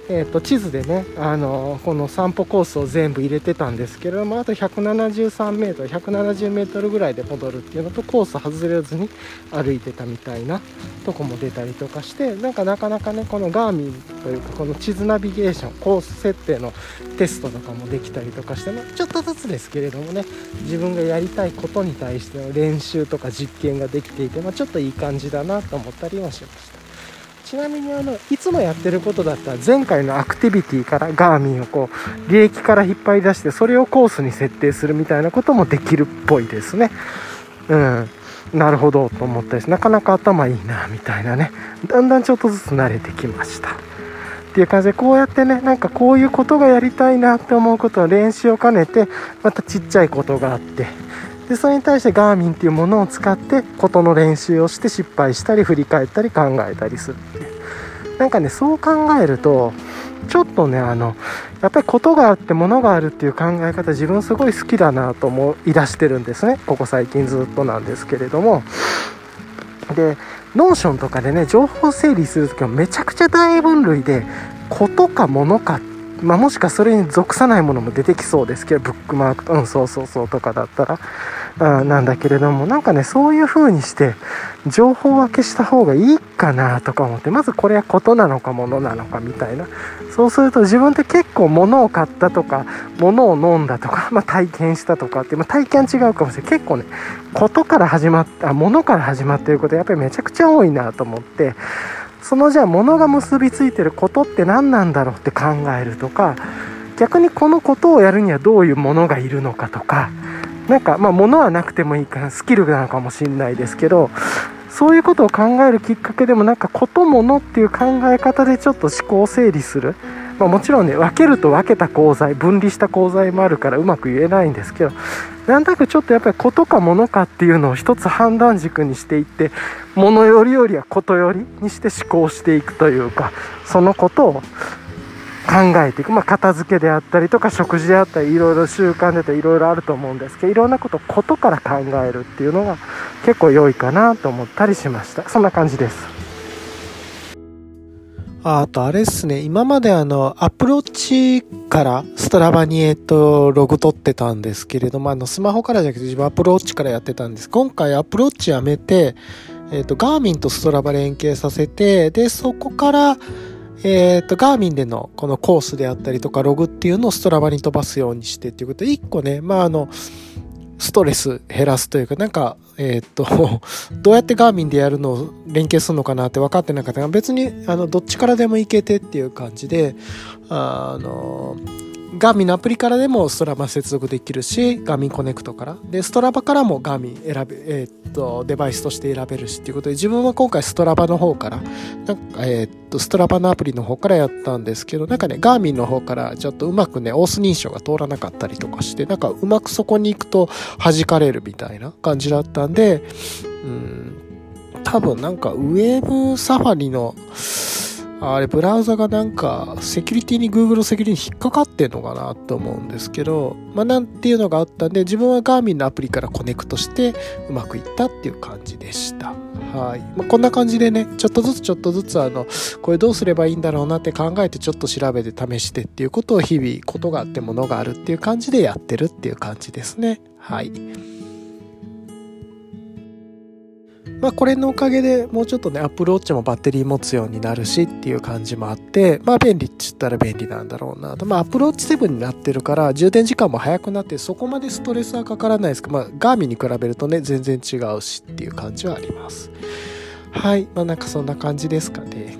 えー、と地図でね、あのこの散歩コースを全部入れてたんですけれどもあと 173m、170m ぐらいで戻るっていうのとコース外れずに歩いてたみたいなとこも出たりとかしてなんかなかなかねこのガーミンというかこの地図ナビゲーションコース設定のテストとかもできたりとかして、まちょっとずつですけれどもね自分がやりたいことに対しての練習とか実験ができていて、まあ、ちょっといい感じだなと思ったりはしました。ちなみにあのいつもやってることだったら前回のアクティビティからガーミンをこう履歴から引っ張り出してそれをコースに設定するみたいなこともできるっぽいですね。うん。なるほどと思ったですなかなか頭いいなみたいなね。だんだんちょっとずつ慣れてきました。っていう感じでこうやってねなんかこういうことがやりたいなって思うことを練習を兼ねてまたちっちゃいことがあってでそれに対してガーミンっていうものを使ってことの練習をして失敗したり振り返ったり考えたりするっていう。なんかねそう考えるとちょっとねあのやっぱりことがあってものがあるっていう考え方自分すごい好きだなと思い出してるんですね。ここ最近ずっとなんですけれども。で Notion とかでね情報整理する時はめちゃくちゃ大分類でことかものかってまあ、もしかそれに属さないものも出てきそうですけどブックマークうんそうそうそうとかだったらあなんだけれどもなんかねそういう風にして情報分けした方がいいかなとか思ってまずこれはことなのかものなのかみたいな。そうすると自分って結構物を買ったとか物を飲んだとか、まあ、体験したとかって、まあ、体験違うかもしれない。結構ねことから始まった物から始まっていることやっぱりめちゃくちゃ多いなと思ってそのじゃあ物が結びついてることって何なんだろうって考えるとか逆にこのことをやるにはどういうものがいるのかとかなんかまあ物はなくてもいいからスキルなのかもしれないですけどそういうことを考えるきっかけでもなんかことものっていう考え方でちょっと思考整理する。まあ、もちろんね分けると分けた功罪分離した功罪もあるからうまく言えないんですけどなんとなくちょっとやっぱりことかものかっていうのを一つ判断軸にしていってものよりよりはことよりにして思考していくというかそのことを考えていく、まあ、片付けであったりとか食事であったりいろいろ習慣であったりいろいろあると思うんですけどいろんなことをことから考えるっていうのが結構良いかなと思ったりしました。そんな感じです。ああとあれっすね、今まであの、アプローチから Stravaにえっと、ログ取ってたんですけれども、あの、スマホからじゃなくて自分アプローチからやってたんです。今回アプローチやめて、えっと、 Garminと Strava 連携させて、で、そこから、えっ、と、 Garminでのこのコースであったりとかログっていうのを Stravaに飛ばすようにしてっていうことで、一個ね、まああの、ストレス減らすというか、なんか、えー、っと、*laughs* どうやってガーミンでやるのを連携するのかなって分かってなかった。が、別に、あの、どっちからでもいけてっていう感じで、あの、ガーミンのアプリからでもストラバ接続できるし、ガーミンコネクトから。で、ストラバからもガーミン選べ、えー、っと、デバイスとして選べるしっていうことで、自分は今回ストラバの方から、なんか、えー、っと、ストラバのアプリの方からやったんですけど、なんかね、ガーミンの方からちょっとうまくね、オース認証が通らなかったりとかして、なんかうまくそこに行くと弾かれるみたいな感じだったんで、うん、多分なんかウェーブサファリの、あれ、ブラウザがなんか、セキュリティに Google セキュリティに引っかかってんのかなと思うんですけど、まあ、なんていうのがあったんで、自分はガーミンのアプリからコネクトして、うまくいったっていう感じでした。はい。まあ、こんな感じでね、ちょっとずつちょっとずつ、あの、これどうすればいいんだろうなって考えて、ちょっと調べて試してっていうことを日々、ことがあってものがあるっていう感じでやってるっていう感じですね。はい。まあ、これのおかげでもうちょっとね、Apple Watch もバッテリー持つようになるしっていう感じもあって、まあ、便利って言ったら便利なんだろうなと。まあ、Apple Watch 7になってるから、充電時間も早くなって、そこまでストレスはかからないですけど、まあ、ガーミンに比べるとね、全然違うしっていう感じはあります。はい。まあ、なんかそんな感じですかね。